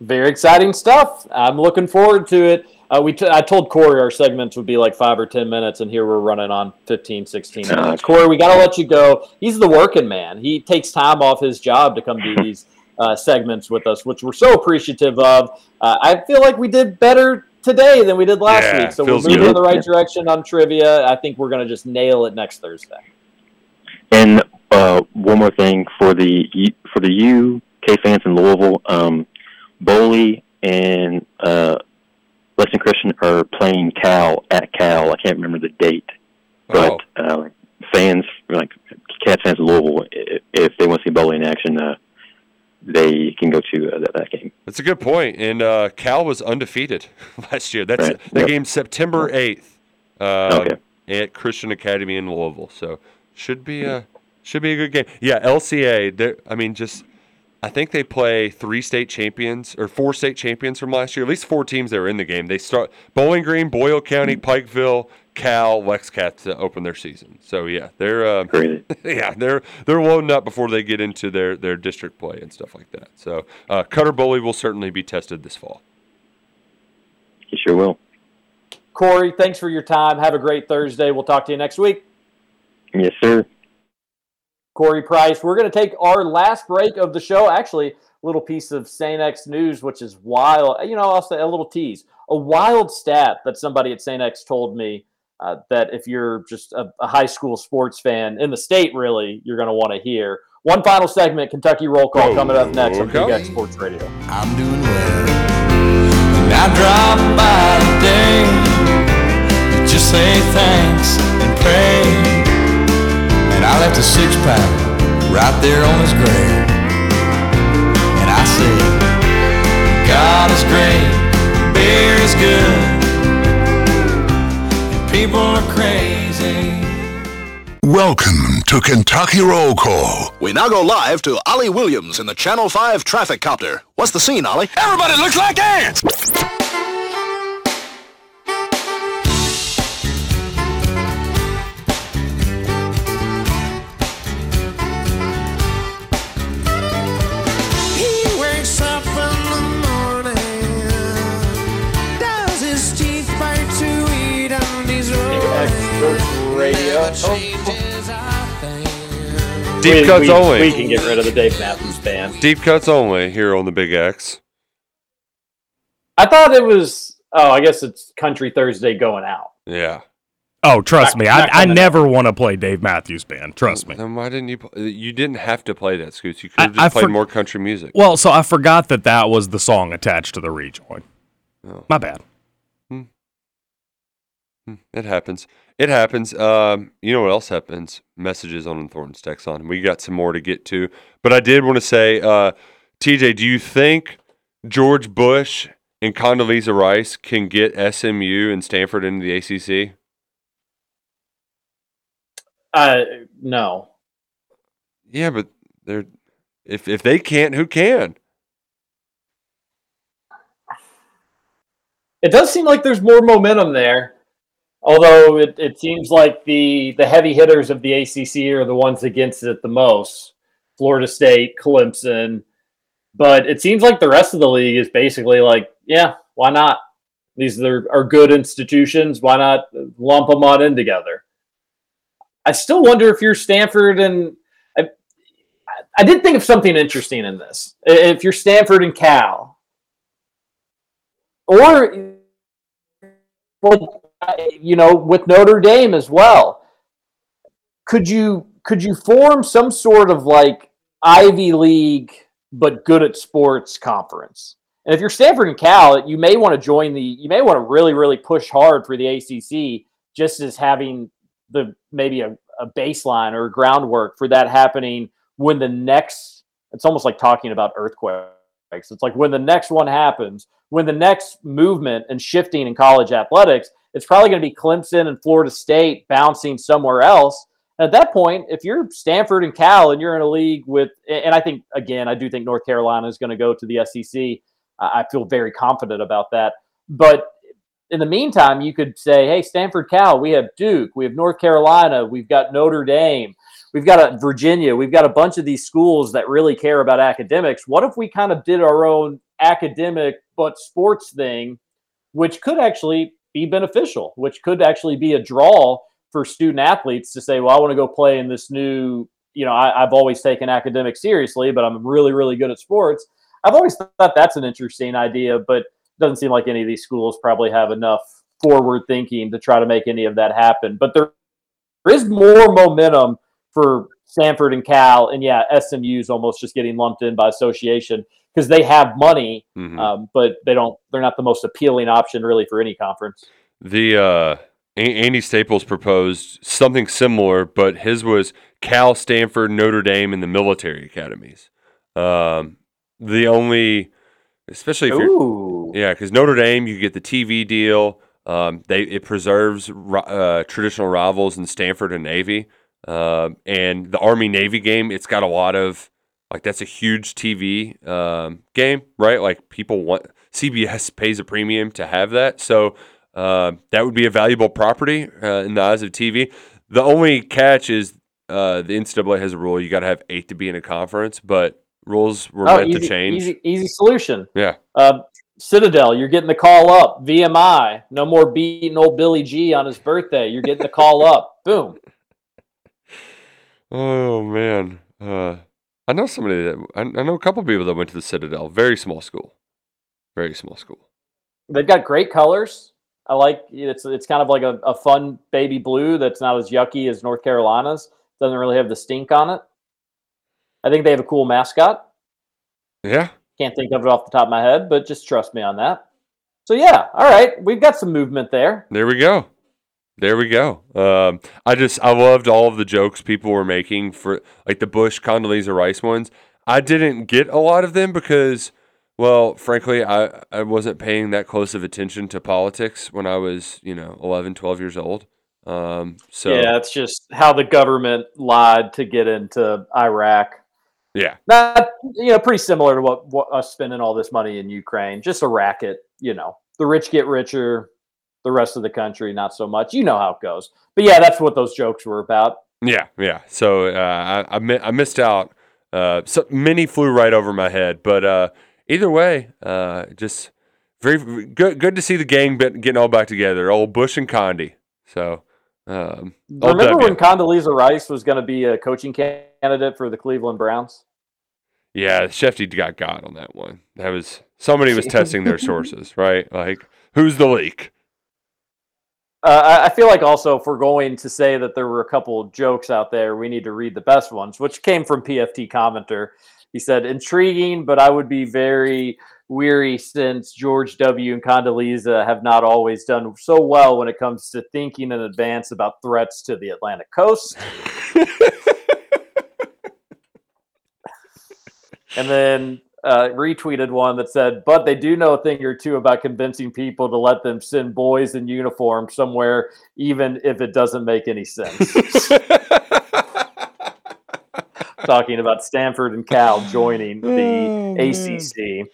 Very exciting stuff. I'm looking forward to it. Uh, we t- I told Corey our segments would be like five or 10 minutes, and here we're running on 15, 16 minutes. Corey, we got to let you go. He's the working man. He takes time off his job to come do these uh, segments with us, which we're so appreciative of. Uh, I feel like we did better today than we did last Yeah, week. So we're moving good. in the right direction on trivia. I think we're going to just nail it next Thursday. And uh, one more thing for the for the UK fans in Louisville, um, Boley and uh, Lexington Christian are playing Cal at Cal. I can't remember the date, but uh, fans like Cats fans in Louisville, if they want to see Boley in action, uh, they can go to uh, that, that game. That's a good point. And uh, Cal was undefeated last year. That's Right. that Yep. game September eighth um, Okay. at Christian Academy in Louisville. So should be a should be a good game. Yeah, LCA. I mean, just I think they play three state champions or four state champions from last year. At least four teams that were in the game. They start Bowling Green, Boyle County, Pikeville, Cal, Lex Cats to open their season. So yeah, they're uh, yeah they're they're loading up before they get into their their district play and stuff like that. So uh, Cutter Boley will certainly be tested this fall. He sure will. Corey, thanks for your time. Have a great Thursday. We'll talk to you next week. Yes, sir. Corey Price. We're going to take our last break of the show. Actually, a little piece of St. X news, which is wild. You know, I'll say a little tease. A wild stat that somebody at St. X told me uh, that if you're just a, a high school sports fan in the state, really, you're going to want to hear. One final segment, Kentucky Roll Call, coming up next on Big X Sports Radio. I'm doing well. And I drop by today to just say thanks and. And I left a six pack right there on his grave. And I said, God is great, beer is good, and people are crazy. Welcome to Kentucky Roll Call. We now go live to Ollie Williams in the Channel 5 traffic copter. What's the scene, Ollie? Everybody looks like ants! Rolling. Radio. Deep We- cuts we- only. We can get rid of the Dave Matthews Band. Deep cuts only here on the Big X. I thought it was. Oh, I guess it's Country Thursday going out. Yeah. Oh, trust Not- me, I, not I coming never want to play Dave Matthews Band. Trust me. Then why didn't you? pl- You didn't have to play that, Scoots. You could have just I played for- more country music. Well, so I forgot that that was the song attached to the rejoin. Oh. My bad. hmm It happens. It happens. Um, you know what else happens? Messages on Thornton's text on. We got some more to get to, but I did want to say, uh, TJ, do you think George Bush and Condoleezza Rice can get SMU and Stanford into the ACC? Uh, no. Yeah, but they're if if they can't, who can? It does seem like there's more momentum there, although it, it seems like the the heavy hitters of the ACC are the ones against it the most. Florida State, Clemson, but it seems like the rest of the league is basically like, yeah, why not? These are, are good institutions. Why not lump them on in together? I still wonder if you're Stanford and I, I did think of something interesting in this. If you're Stanford and Cal, or well, you know, with Notre Dame as well. Could you could you form some sort of like Ivy League but good at sports conference? And if you're Stanford and Cal, you may want to join the. You may want to really, really push hard for the ACC, just as having the maybe a, a baseline or groundwork for that happening when the next. It's almost like talking about earthquakes. It's like when the next one happens, when the next movement and shifting in college athletics, it's probably going to be Clemson and Florida State bouncing somewhere else. At that point, if you're Stanford and Cal and you're in a league with, and I think again, I do think North Carolina is going to go to the SEC. I feel very confident about that. But in the meantime, you could say, hey, Stanford Cal, we have Duke, we have North Carolina, we've got Notre Dame, we've got a Virginia, we've got a bunch of these schools that really care about academics. What if we kind of did our own academic but sports thing, which could actually be beneficial, which could actually be a draw for student athletes to say, well, I want to go play in this new, you know, I, have always taken academics seriously, but I'm really, really good at sports. I've always thought that's an interesting idea, but it doesn't seem like any of these schools probably have enough forward thinking to try to make any of that happen. But there, is more momentum for Stanford and Cal, and yeah, SMU's almost just getting lumped in by association because they have money, Mhm. um, but they don't. They're not the most appealing option really for any conference. The uh, A- Andy Staples proposed something similar, but his was Cal, Stanford, Notre Dame, and the military academies. Um, the only, especially if Ooh. you're, yeah, because Notre Dame, you get the TV deal. Um, they it preserves uh, traditional rivals in Stanford and Navy, um, and the Army Navy game. It's got a lot of like that's a huge TV um, game, right? Like people want CBS pays a premium to have that, so uh, that would be a valuable property uh, in the eyes of TV. The only catch is uh, the NCAA has a rule you got to have eight to be in a conference, but rules were Oh, meant easy, to change. Easy, easy solution. Yeah. Uh, Citadel, you're getting the call up. VMI, no more beating old Billy G on his birthday. You're getting the call up. Boom. Oh man, uh, I know somebody that I, I know a couple people that went to the Citadel. Very small school, very small school. They've got great colors. I like it's it's kind of like a, a fun baby blue that's not as yucky as North Carolina's. Doesn't really have the stink on it. I think they have a cool mascot. Yeah, Can't think of it off the top of my head, but just trust me on that. So yeah, all right, we've got some movement there. there we go. There we go. Um, I just I loved all of the jokes people were making for like the Bush Condoleezza Rice ones. I didn't get a lot of them because, well, frankly, I, I wasn't paying that close of attention to politics when I was, you know, 11, 12 years old. Um, so yeah, it's just how the government lied to get into Iraq. yeah, Not you know, pretty similar to what, what us spending all this money in Ukraine. Just a racket, you know. The rich get richer, the rest of the country not so much. You know how it goes. But yeah, that's what those jokes were about. Yeah, yeah. So uh, I I, mi- I missed out. Uh, so many flew right over my head, but uh, either way, uh, just very very good. Good to see the gang getting all back together. Old Bush and Condi. So um, Remember when Condoleezza Rice was going to be a coaching candidate for the Cleveland Browns? Yeah, Schefty got got on that one. That was somebody was testing their sources, right? Like who's the leak? Uh, I- I feel like also if we're going to say that there were a couple of jokes out there, we need to read the best ones, which came from PFT commenter. He said, "Intriguing, but I would be very weary since George W. and Condoleezza have not always done so well when it comes to thinking in advance about threats to the Atlantic coast." and then uh, retweeted one that said, "But they do know a thing or two about convincing people to let them send boys in uniform somewhere, even if it doesn't make any sense." Talking about Stanford and Cal joining the ACC.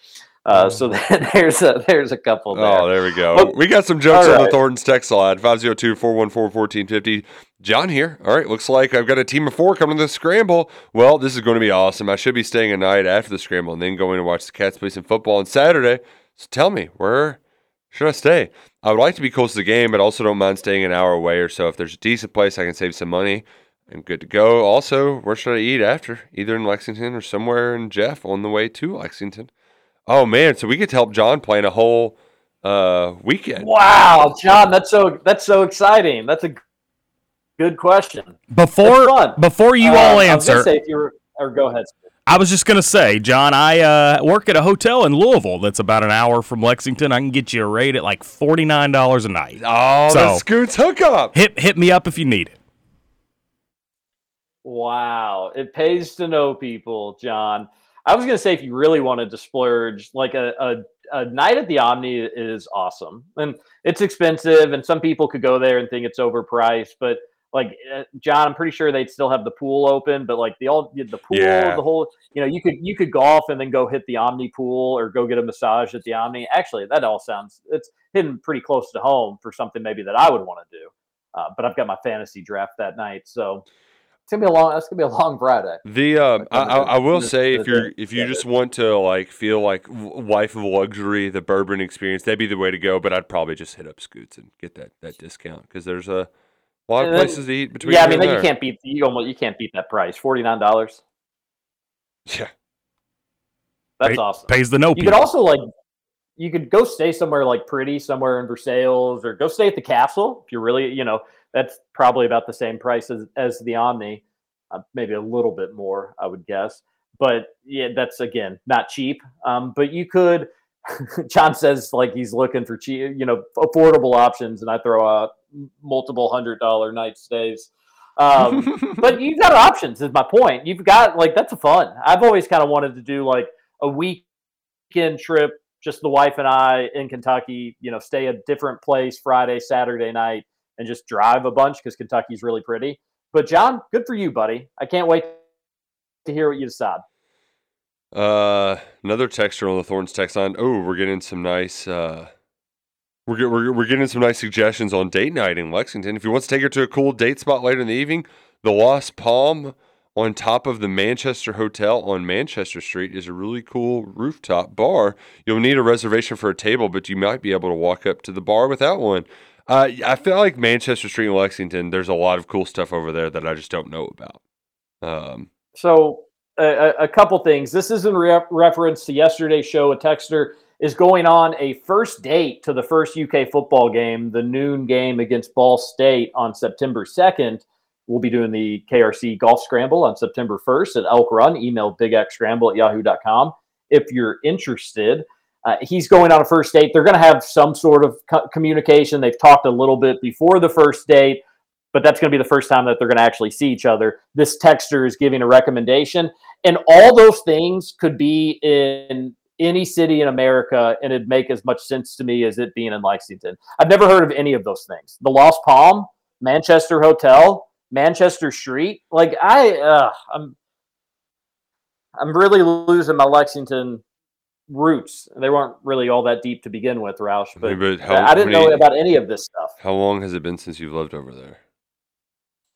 Uh, so there's a there's a couple there. Oh, there we go. We got some jokes on the. Thornton's text line 502 414 1450. John here. All right. Looks like I've got a team of four coming to the scramble. Well, this is going to be awesome. I should be staying a night after the scramble and then going to watch the Cats play some football on Saturday. So tell me, where should I stay? I would like to be close to the game, but also don't mind staying an hour away or so. If there's a decent place I can save some money, I'm good to go. Also, where should I eat after? Either in Lexington or somewhere in Jeff on the way to Lexington. Oh, man. So we get to help John plan a whole uh, weekend. Wow, John, that's so that's so exciting. That's a good question. Before before you Uh, all I was answer, say if you were, or go ahead. I was just gonna say, John, I uh, work at a hotel in Louisville that's about an hour from Lexington. I can get you a rate at like forty nine dollars a night. Oh, the Scoots hookup. Hit hit me up if you need it. Wow, it pays to know people, John. I was gonna say if you really wanted to splurge, like a, a a night at the Omni is awesome, and it's expensive, and some people could go there and think it's overpriced, but like uh, John, I'm pretty sure they'd still have the pool open, but like the all the pool, Yeah. the whole, you know, you could you could golf and then go hit the Omni pool or go get a massage at the Omni. Actually, that all sounds it's hidden pretty close to home for something maybe that I would want to do. Uh, but I've got my fantasy draft that night, so it's gonna be a long. That's gonna be a long Friday. The um, I, I, I will the- say the- if you're the- if you yeah, just want to like feel like w- wife of luxury, the bourbon experience, that'd be the way to go. But I'd probably just hit up Scoots and get that that discount because there's a lot of And then- places to eat between. Yeah, I mean, and then you can't beat you almost you can't beat that price. Forty nine dollars. Yeah, that's Pay- awesome. pays the no You could also like you could go stay somewhere like pretty somewhere in Versailles or go stay at the castle if you're really you know that's probably about the same price as, as the Omni, uh, maybe a little bit more I would guess. But yeah, that's again not cheap. Um, but you could. John says like he's looking for cheap, you know, affordable options, and I throw out multiple hundred dollar night stays. Um, but you've got options. Is my point. You've got like that's fun. I've always kind of wanted to do like a weekend trip, just the wife and I in Kentucky. You know, stay a different place Friday, Saturday night, and just drive a bunch because Kentucky's really pretty. But John, good for you, buddy. I can't wait to hear what you decide. Uh, another texture on the Thorns text line. Oh, we're getting some nice. Uh, we're, we're we're getting some nice suggestions on date night in Lexington. If you want to take her to a cool date spot later in the evening, the Lost Palm on top of the Manchester Hotel on Manchester Street is a really cool rooftop bar. You'll need a reservation for a table, but you might be able to walk up to the bar without one. Uh, I feel like Manchester Street in Lexington. There's a lot of cool stuff over there that I just don't know about. Um, So, a, a- couple things. This is in re- reference to yesterday's show. A texter is going on a first date to the first UK football game, the noon game against Ball State on September 2nd. We'll be doing the KRC Golf Scramble on September 1st at Elk Run. Email bigxscramble at yahoo.com if you're interested. Uh, he's going on a first date. They're going to have some sort of co- communication. They've talked a little bit before the first date, but that's going to be the first time that they're going to actually see each other. This texter is giving a recommendation, and all those things could be in any city in America, and it'd make as much sense to me as it being in Lexington. I've never heard of any of those things. The Lost Palm, Manchester Hotel, Manchester Street. Like I, uh, I'm, I'm really losing my Lexington roots. They weren't really all that deep to begin with, Roush. But, but how- I didn't how know about any of this stuff. how long has it been since you've lived over there?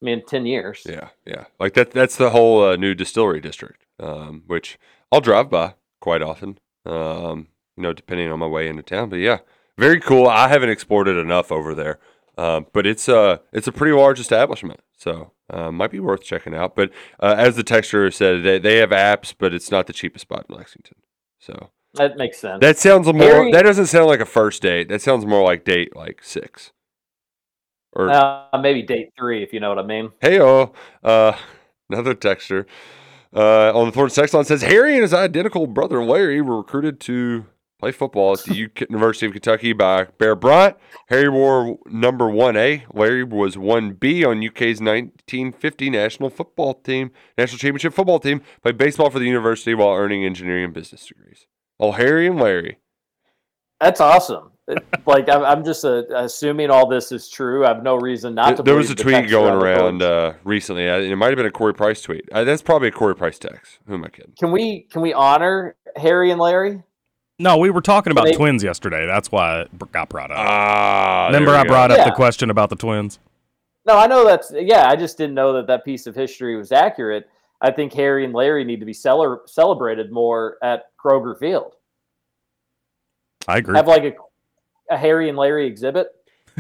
I mean, ten years. Yeah, yeah. Like that. That's the whole uh, new distillery district, um, which I'll drive by quite often. Um, you know, depending on my way into town. But yeah, very cool. I haven't explored it enough over there, um, but it's uh it's a pretty large establishment, so uh, might be worth checking out. But uh, as the texturer said, they they have apps, but it's not the cheapest spot in Lexington. So That makes sense. that sounds more. Harry- that doesn't sound like a first date. That sounds more like date like six. Or Uh, maybe date three, if you know what I mean. Hey, oh, uh, another texture uh, on the Thorns text line says Harry and his identical brother Larry were recruited to play football at the University of Kentucky by Bear Bryant. Harry wore number one A. Larry was one B on UK's 1950 national football team, national championship football team. Played baseball for the university while earning engineering and business degrees. Oh, Harry and Larry. That's awesome. Like I'm, I'm just uh, assuming all this is true. I have no reason not Th- to. there was a the tweet going around uh, recently. It might have been a Corey Price tweet. Uh, that's probably a Corey Price text. Who am I kidding? Can we can we honor Harry and Larry? No, we were talking about They- twins yesterday. That's why it got brought up. Ah, Remember, I brought go. up the question about the twins. No, I know that's yeah. I just didn't know that that piece of history was accurate. I think Harry and Larry need to be cele- celebrated more at Kroger Field. I agree. Have like a, a Harry and Larry exhibit.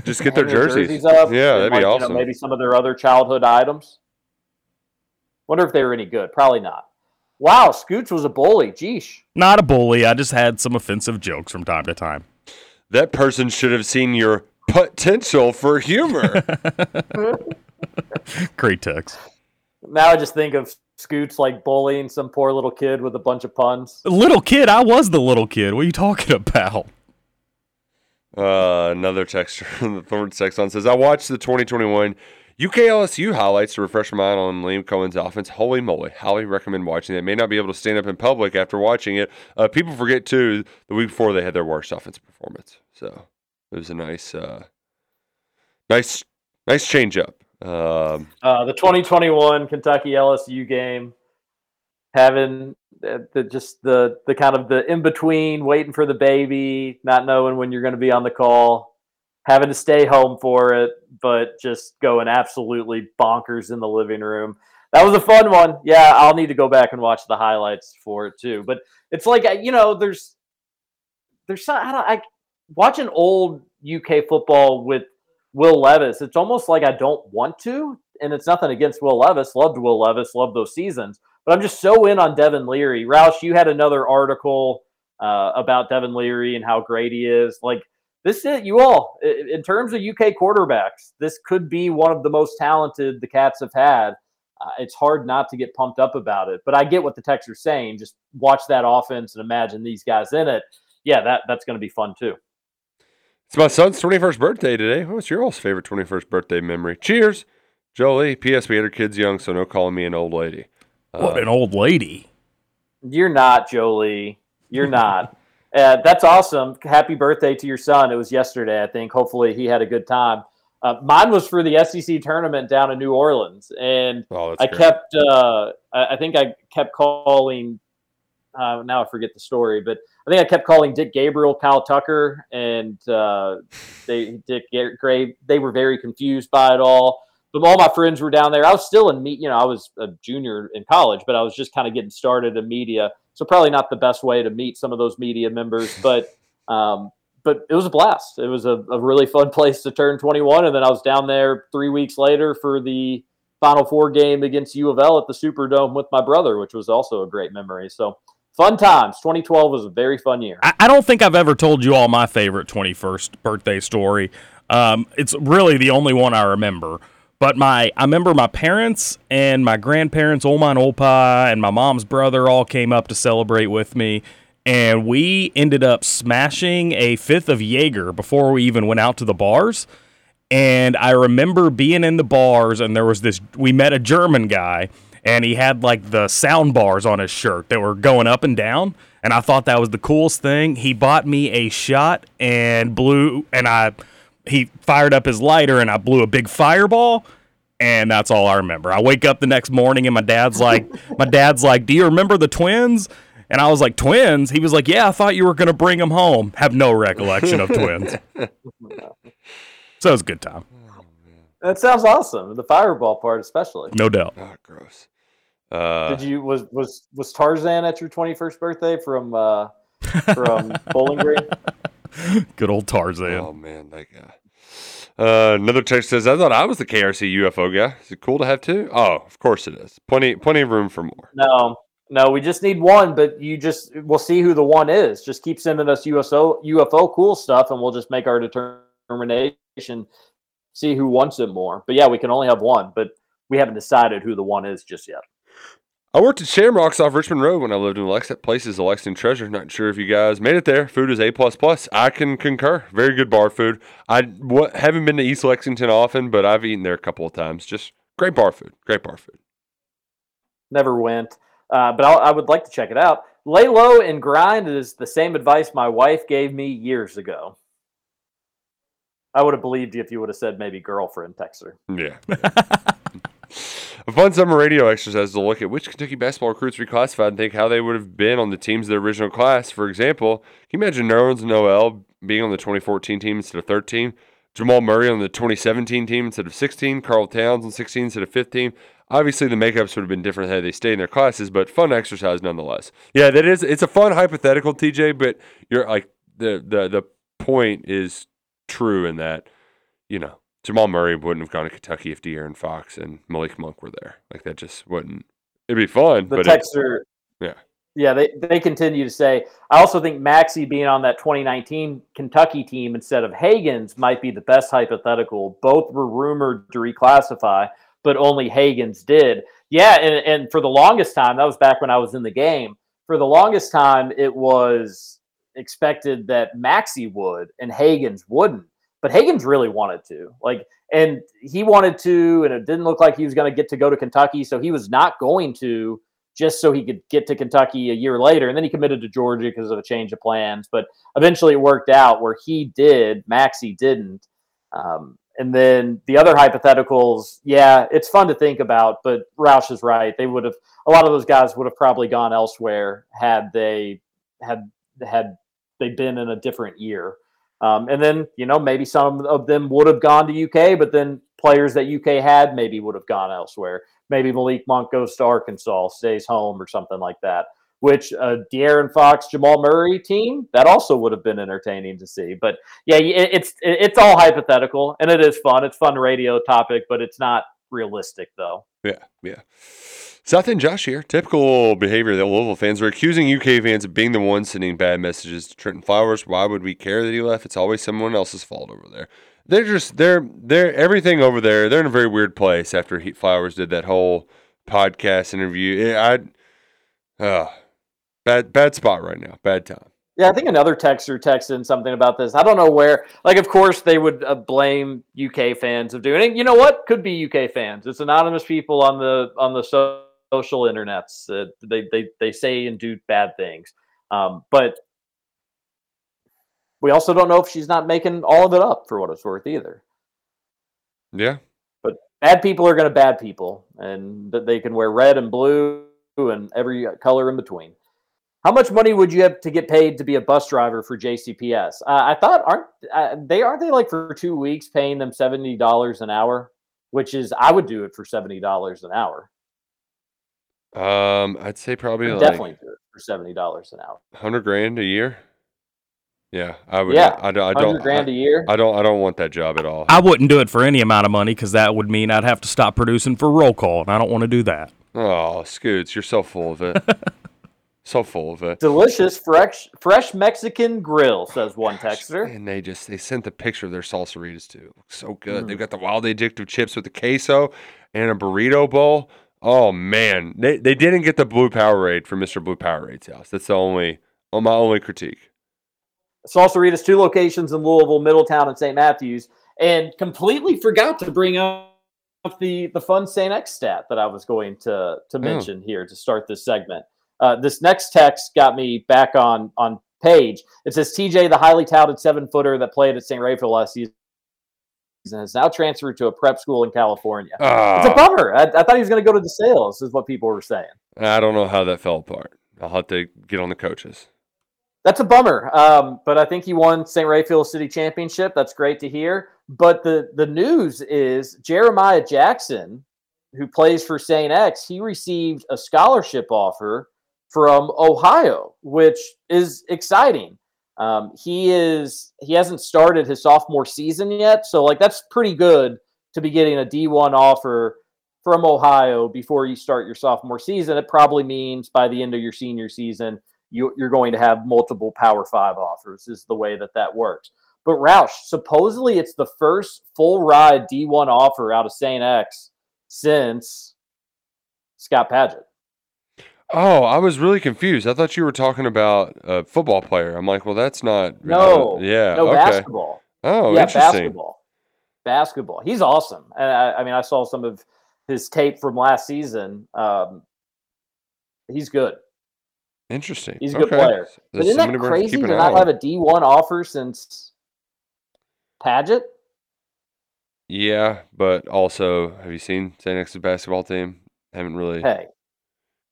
Just get their hang their jerseys. up. Yeah, and, that'd be like, you know, awesome. maybe some of their other childhood items. Wonder if they were any good. Probably not. Wow, Scooch was a bully. Geesh. Not a bully. I just had some offensive jokes from time to time. That person should have seen your potential for humor. Great text. Now I just think of Scoots like bullying some poor little kid with a bunch of puns. Little kid, I was the little kid. What are you talking about? Uh, another texter from the Thorn text on says, I watched the 2021 UKLSU highlights to refresh my mind on Liam Coen's offense. Holy moly. Highly recommend watching it. May not be able to stand up in public after watching it. Uh, people forget, too, the week before they had their worst offensive performance. So it was a nice, uh, nice, nice change up. Um, Uh, the 2021 Kentucky LSU game, having the, the just the the kind of the in between, waiting for the baby, not knowing when you're going to be on the call, having to stay home for it, but just going absolutely bonkers in the living room. That was a fun one. Yeah, I'll need to go back and watch the highlights for it too. But it's like you know, there's there's some, I don't I watching old UK football with Will Levis. It's almost like I don't want to, and it's nothing against Will Levis. Loved Will Levis, loved those seasons, but I'm just so in on Devin Leary. Roush, you had another article uh, about Devin Leary and how great he is. Like this is it, you all in terms of UK quarterbacks. This could be one of the most talented the Cats have had. Uh, it's hard not to get pumped up about it, but I get what the text are saying. Just watch that offense and imagine these guys in it. Yeah, that that's going to be fun too. It's my son's 21st birthday today. What's your all's favorite 21st birthday memory? Cheers. Jolie. P.S. We had our kids young, so no calling me an old lady. What an old lady. You're not, Jolie. You're not. Uh, that's awesome. Happy birthday to your son. It was yesterday, I think. Hopefully, he had a good time. Uh, mine was for the SEC tournament down in New Orleans, and Oh, I great. kept. Uh, I I think I kept calling. Uh, now I forget the story, but I think I kept calling Dick Gabriel Kyle Tucker, and uh, they Dick Gray. They were very confused by it all. But all my friends were down there. I was still in meet. You know, I was a junior in college, but I was just kind of getting started in media. So probably not the best way to meet some of those media members, but um, but it was a blast. It was a, a really fun place to turn 21, and then I was down there three weeks later for the Final Four game against U of L at the Superdome with my brother, which was also a great memory. So fun times. 2012 was a very fun year. I, I don't think I've ever told you all my favorite 21st birthday story. Um, it's really the only one I remember. But my, I remember my parents and my grandparents, Oma and Opa, and my mom's brother all came up to celebrate with me, and we ended up smashing a fifth of Jaeger before we even went out to the bars. And I remember being in the bars, and there was this. We met a German guy, and he had like the sound bars on his shirt that were going up and down. And I thought that was the coolest thing. He bought me a shot and blew, and I, he fired up his lighter, and I blew a big fireball. And that's all I remember. I wake up the next morning, and my dad's like, my dad's like, "Do you remember the twins?" And I was like, "Twins?" He was like, "Yeah, I thought you were gonna bring them home." Have no recollection of twins. So it was a good time. That sounds awesome. The fireball part, especially. No doubt. Oh, gross. Uh, Did you was was was Tarzan at your 21st birthday from uh, from Bowling Green? Good old Tarzan. Oh man, that guy. Uh, another text says, "I thought I was the KRC UFO guy. Is it cool to have two? Oh, of course it is. Plenty, plenty of room for more. No, no, we just need one, but you just we'll see who the one is. Just keep sending us USO UFO cool stuff, and we'll just make our determination. See who wants it more. But yeah, we can only have one, but we haven't decided who the one is just yet. I worked at Shamrocks off Richmond Road when I lived in Lexington. That place is a Lexington treasure. Not sure if you guys made it there. Food is a plus plus. I can concur. Very good bar food. I what, haven't been to East Lexington often, but I've eaten there a couple of times. Just great bar food. Great bar food. Never went, uh, but I'll, I would like to check it out. Lay low and grind is the same advice my wife gave me years ago. I would have believed you if you would have said maybe girlfriend texter. Yeah. A fun summer radio exercise to look at which Kentucky basketball recruits reclassified and think how they would have been on the teams of their original class. For example, can you imagine Nerlens Noel being on the 2014 team instead of 13? Jamal Murray on the 2017 team instead of 16? Karl Towns on 16 instead of 15? Obviously, the makeups would have been different had they stayed in their classes, but fun exercise nonetheless. Yeah, that is. It's a fun hypothetical, TJ. But you're like the the the point is true in that you know Jamal Murray wouldn't have gone to Kentucky if De'Aaron Fox and Malik Monk were there. Like that just wouldn't. It'd be fun, The but it- texter, yeah. yeah, they, they continue to say. I also think Maxey being on that 2019 Kentucky team instead of Hagans might be the best hypothetical. Both were rumored to reclassify. but only Hagans did. Yeah, and, and for the longest time, that was back when I was in the game. For the longest time, it was expected that Maxey would and Hagans wouldn't. But Hagans really wanted to. Like, and he wanted to, and it didn't look like he was going to get to go to Kentucky. So he was not going to just so he could get to Kentucky a year later. And then he committed to Georgia because of a change of plans. But eventually it worked out where he did, Maxey didn't. Um, and then the other hypotheticals, yeah, it's fun to think about, but Roush is right. They would have a lot of those guys would have probably gone elsewhere had they had had they been in a different year. Um, and then you know maybe some of them would have gone to UK, but then players that UK had maybe would have gone elsewhere. Maybe Malik Monk goes to Arkansas, stays home, or something like that which uh, De'Aaron Fox, Jamal Murray team that also would have been entertaining to see. But yeah, it, it's it, it's all hypothetical and it is fun. It's fun radio topic, but it's not realistic though. Yeah, yeah. Seth and Josh here. Typical behavior that Louisville fans are accusing UK fans of being the ones sending bad messages to Trenton Flowers. Why would we care that he left? It's always someone else's fault over there. They're just they're they're everything over there. They're in a very weird place after he, Flowers did that whole podcast interview. I, uh, Bad bad spot right now. Bad time. Yeah, I think another texter texted in something about this. I don't know where. Like, of course, they would uh, blame UK fans of doing it. You know what? Could be UK fans. It's anonymous people on the on the so- social internets. Uh, they they they say and do bad things. Um, but we also don't know if she's not making all of it up for what it's worth either. Yeah. But bad people are going to bad people, and they can wear red and blue and every color in between. How much money would you have to get paid to be a bus driver for JCPS? Uh, I thought aren't uh, they aren't they like for two weeks paying them seventy dollars an hour, which is I would do it for seventy dollars an hour. Um, I'd say probably I'd like definitely do it for seventy dollars an hour. hundred grand a year. Yeah, I would. Yeah, I, don't- I 100 don't. grand I- a year. I don't. I don't want that job at all. I wouldn't do it for any amount of money because that would mean I'd have to stop producing for roll call, and I don't want to do that. Oh, Scoots, you're so full of it. so full of it. Delicious fresh fresh Mexican grill, says one texter. And they just they sent the picture of their salsaritas too. It looks so good. Mm. They've got the wild addictive chips with the queso and a burrito bowl. Oh man, they they didn't get the blue Powerade from Mr. Blue Powerade's house. That's the only, oh, my only critique. Salsaritas, two locations in Louisville, Middletown, and St. Matthews, and completely forgot to bring up the the fun St. X stat that I was going to to mention here to start this segment. Uh, this next text got me back on on page. It says TJ, the highly touted seven footer that played at St. Raphael last season, has now transferred to a prep school in California. It's a Ah. bummer. I, I thought he was going to go to DeSales, is what people were saying. I don't know how that fell apart. I'll have to get on the coaches. That's a bummer. Um, but I think he won St. Raphael City Championship. That's great to hear. But the the news is Jeremiah Jackson, who plays for St. X, he received a scholarship offer from Ohio, which is exciting. Um, he is he hasn't started his sophomore season yet, so like that's pretty good to be getting a D1 offer from Ohio before you start your sophomore season. It probably means by the end of your senior season, you, you're going to have multiple Power Five offers. Is the way that that works. But Roush, supposedly it's the first full ride D1 offer out of St. X since Scott Padgett. Oh, I was really confused. I thought you were talking about a football player. I'm like, well, that's not. No, yeah. no okay. basketball. Oh, yeah, interesting. basketball. Basketball. He's awesome. And I, I mean, I saw some of his tape from last season. Um, he's good. Interesting. He's a good Okay. player. So But isn't that crazy to not have a D1 offer since Padgett? Yeah, but also, have you seen St. X's basketball team? Haven't really. Hey,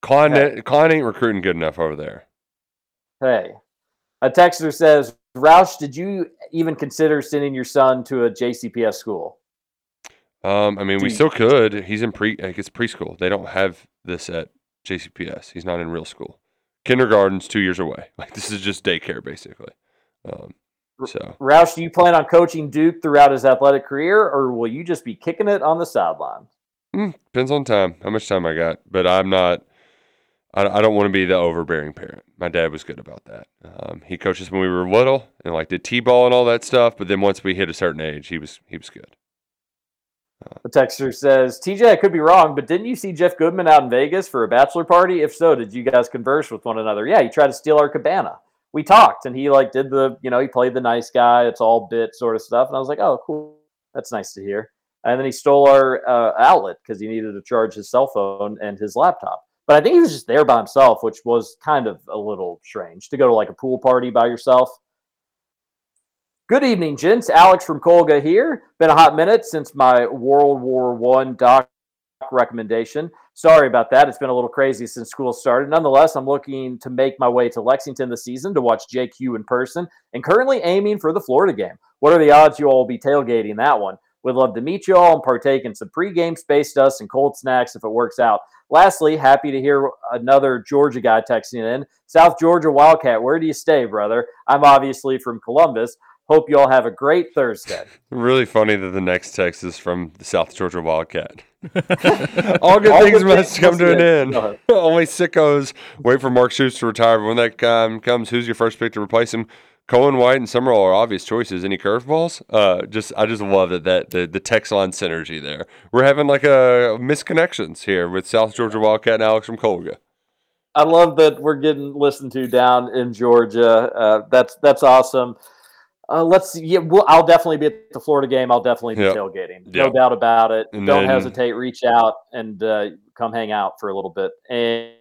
Klein, Hey. Klein ain't recruiting good enough over there. hey. A texter says, Roush, did you even consider sending your son to a JCPS school? Um, I mean, we still could. He's in pre, like it's preschool. They don't have this at JCPS. He's not in real school. Kindergarten's two years away. Like this is just daycare, basically. Um, so Roush, do you plan on coaching Duke throughout his athletic career, or will you just be kicking it on the sideline? mm, depends on time, how much time I got. But I'm not. I, I don't want to be the overbearing parent. My dad was good about that. Um, he coached us when we were little and like did t-ball and all that stuff. But then once we hit a certain age, he was he was good. The texter says, TJ, I could be wrong, but didn't you see Jeff Goodman out in Vegas for a bachelor party? If so, did you guys converse with one another? Yeah, he tried to steal our cabana. We talked and he like did the, you know, he played the nice guy. It's all bit sort of stuff. And I was like, oh, cool. That's nice to hear. And then he stole our uh, outlet because he needed to charge his cell phone and his laptop. But I think he was just there by himself, which was kind of a little strange to go to like a pool party by yourself. Good evening, gents. Alex from Colga here. Been a hot minute since my World War One doc recommendation. Sorry about that. It's been a little crazy since school started. Nonetheless, I'm looking to make my way to Lexington this season to watch JQ in person and currently aiming for the Florida game. What are the odds you all will be tailgating that one? Would love to meet you all and partake in some pregame space dust and cold snacks if it works out. Lastly, happy to hear another Georgia guy texting in. South Georgia Wildcat, where do you stay, brother? I'm obviously from Columbus. Hope you all have a great Thursday. Really funny that the next text is from the South Georgia Wildcat. All good All things must things come to an end. end. Only sickos wait for Mark Stoops to retire. But when that um, comes, who's your first pick to replace him? Coen, White, and Sumrall are obvious choices. Any curveballs? Uh, just I just love that that the the text line synergy there. We're having like a misconnections here with South Georgia Wildcat and Alex from Colga. I love that we're getting listened to down in Georgia. Uh, that's that's awesome. Uh, let's yeah, we'll, I'll definitely be at the Florida game. I'll definitely be Yep. tailgating. No doubt about it. And Don't then- hesitate. Reach out and uh, come hang out for a little bit. And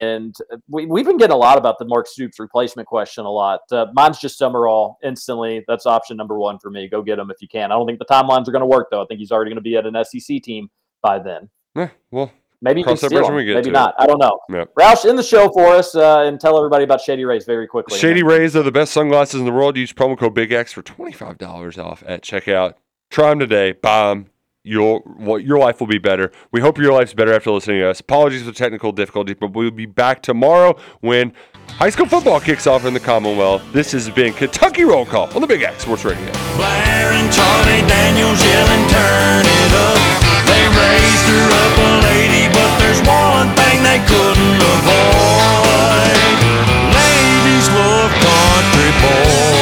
and we, we've been getting a lot about the Mark Stoops replacement question a lot. Uh, mine's just Sumrall instantly. That's option number one for me. Go get him if you can. I don't think the timelines are going to work though. I think he's already going to be at an SEC team by then. Yeah, well, Maybe cross that bridge when we get Maybe to it. not. I don't know. Yep. Roush, in the show for us uh, and tell everybody about Shady Rays very quickly. Shady Rays are the best sunglasses in the world. Use promo code Big X for twenty five dollars off at checkout. Try them today. Buy 'em your well, your life will be better. We hope your life's better after listening to us. Apologies for technical difficulties, but we'll be back tomorrow when high school football kicks off in the Commonwealth. This has been Kentucky Roll Call on the Big X Sports Radio. Blair and Charlie Daniels yelling, turn it up. They raised her up a lady, but there's one thing they couldn't avoid. Ladies love country boys.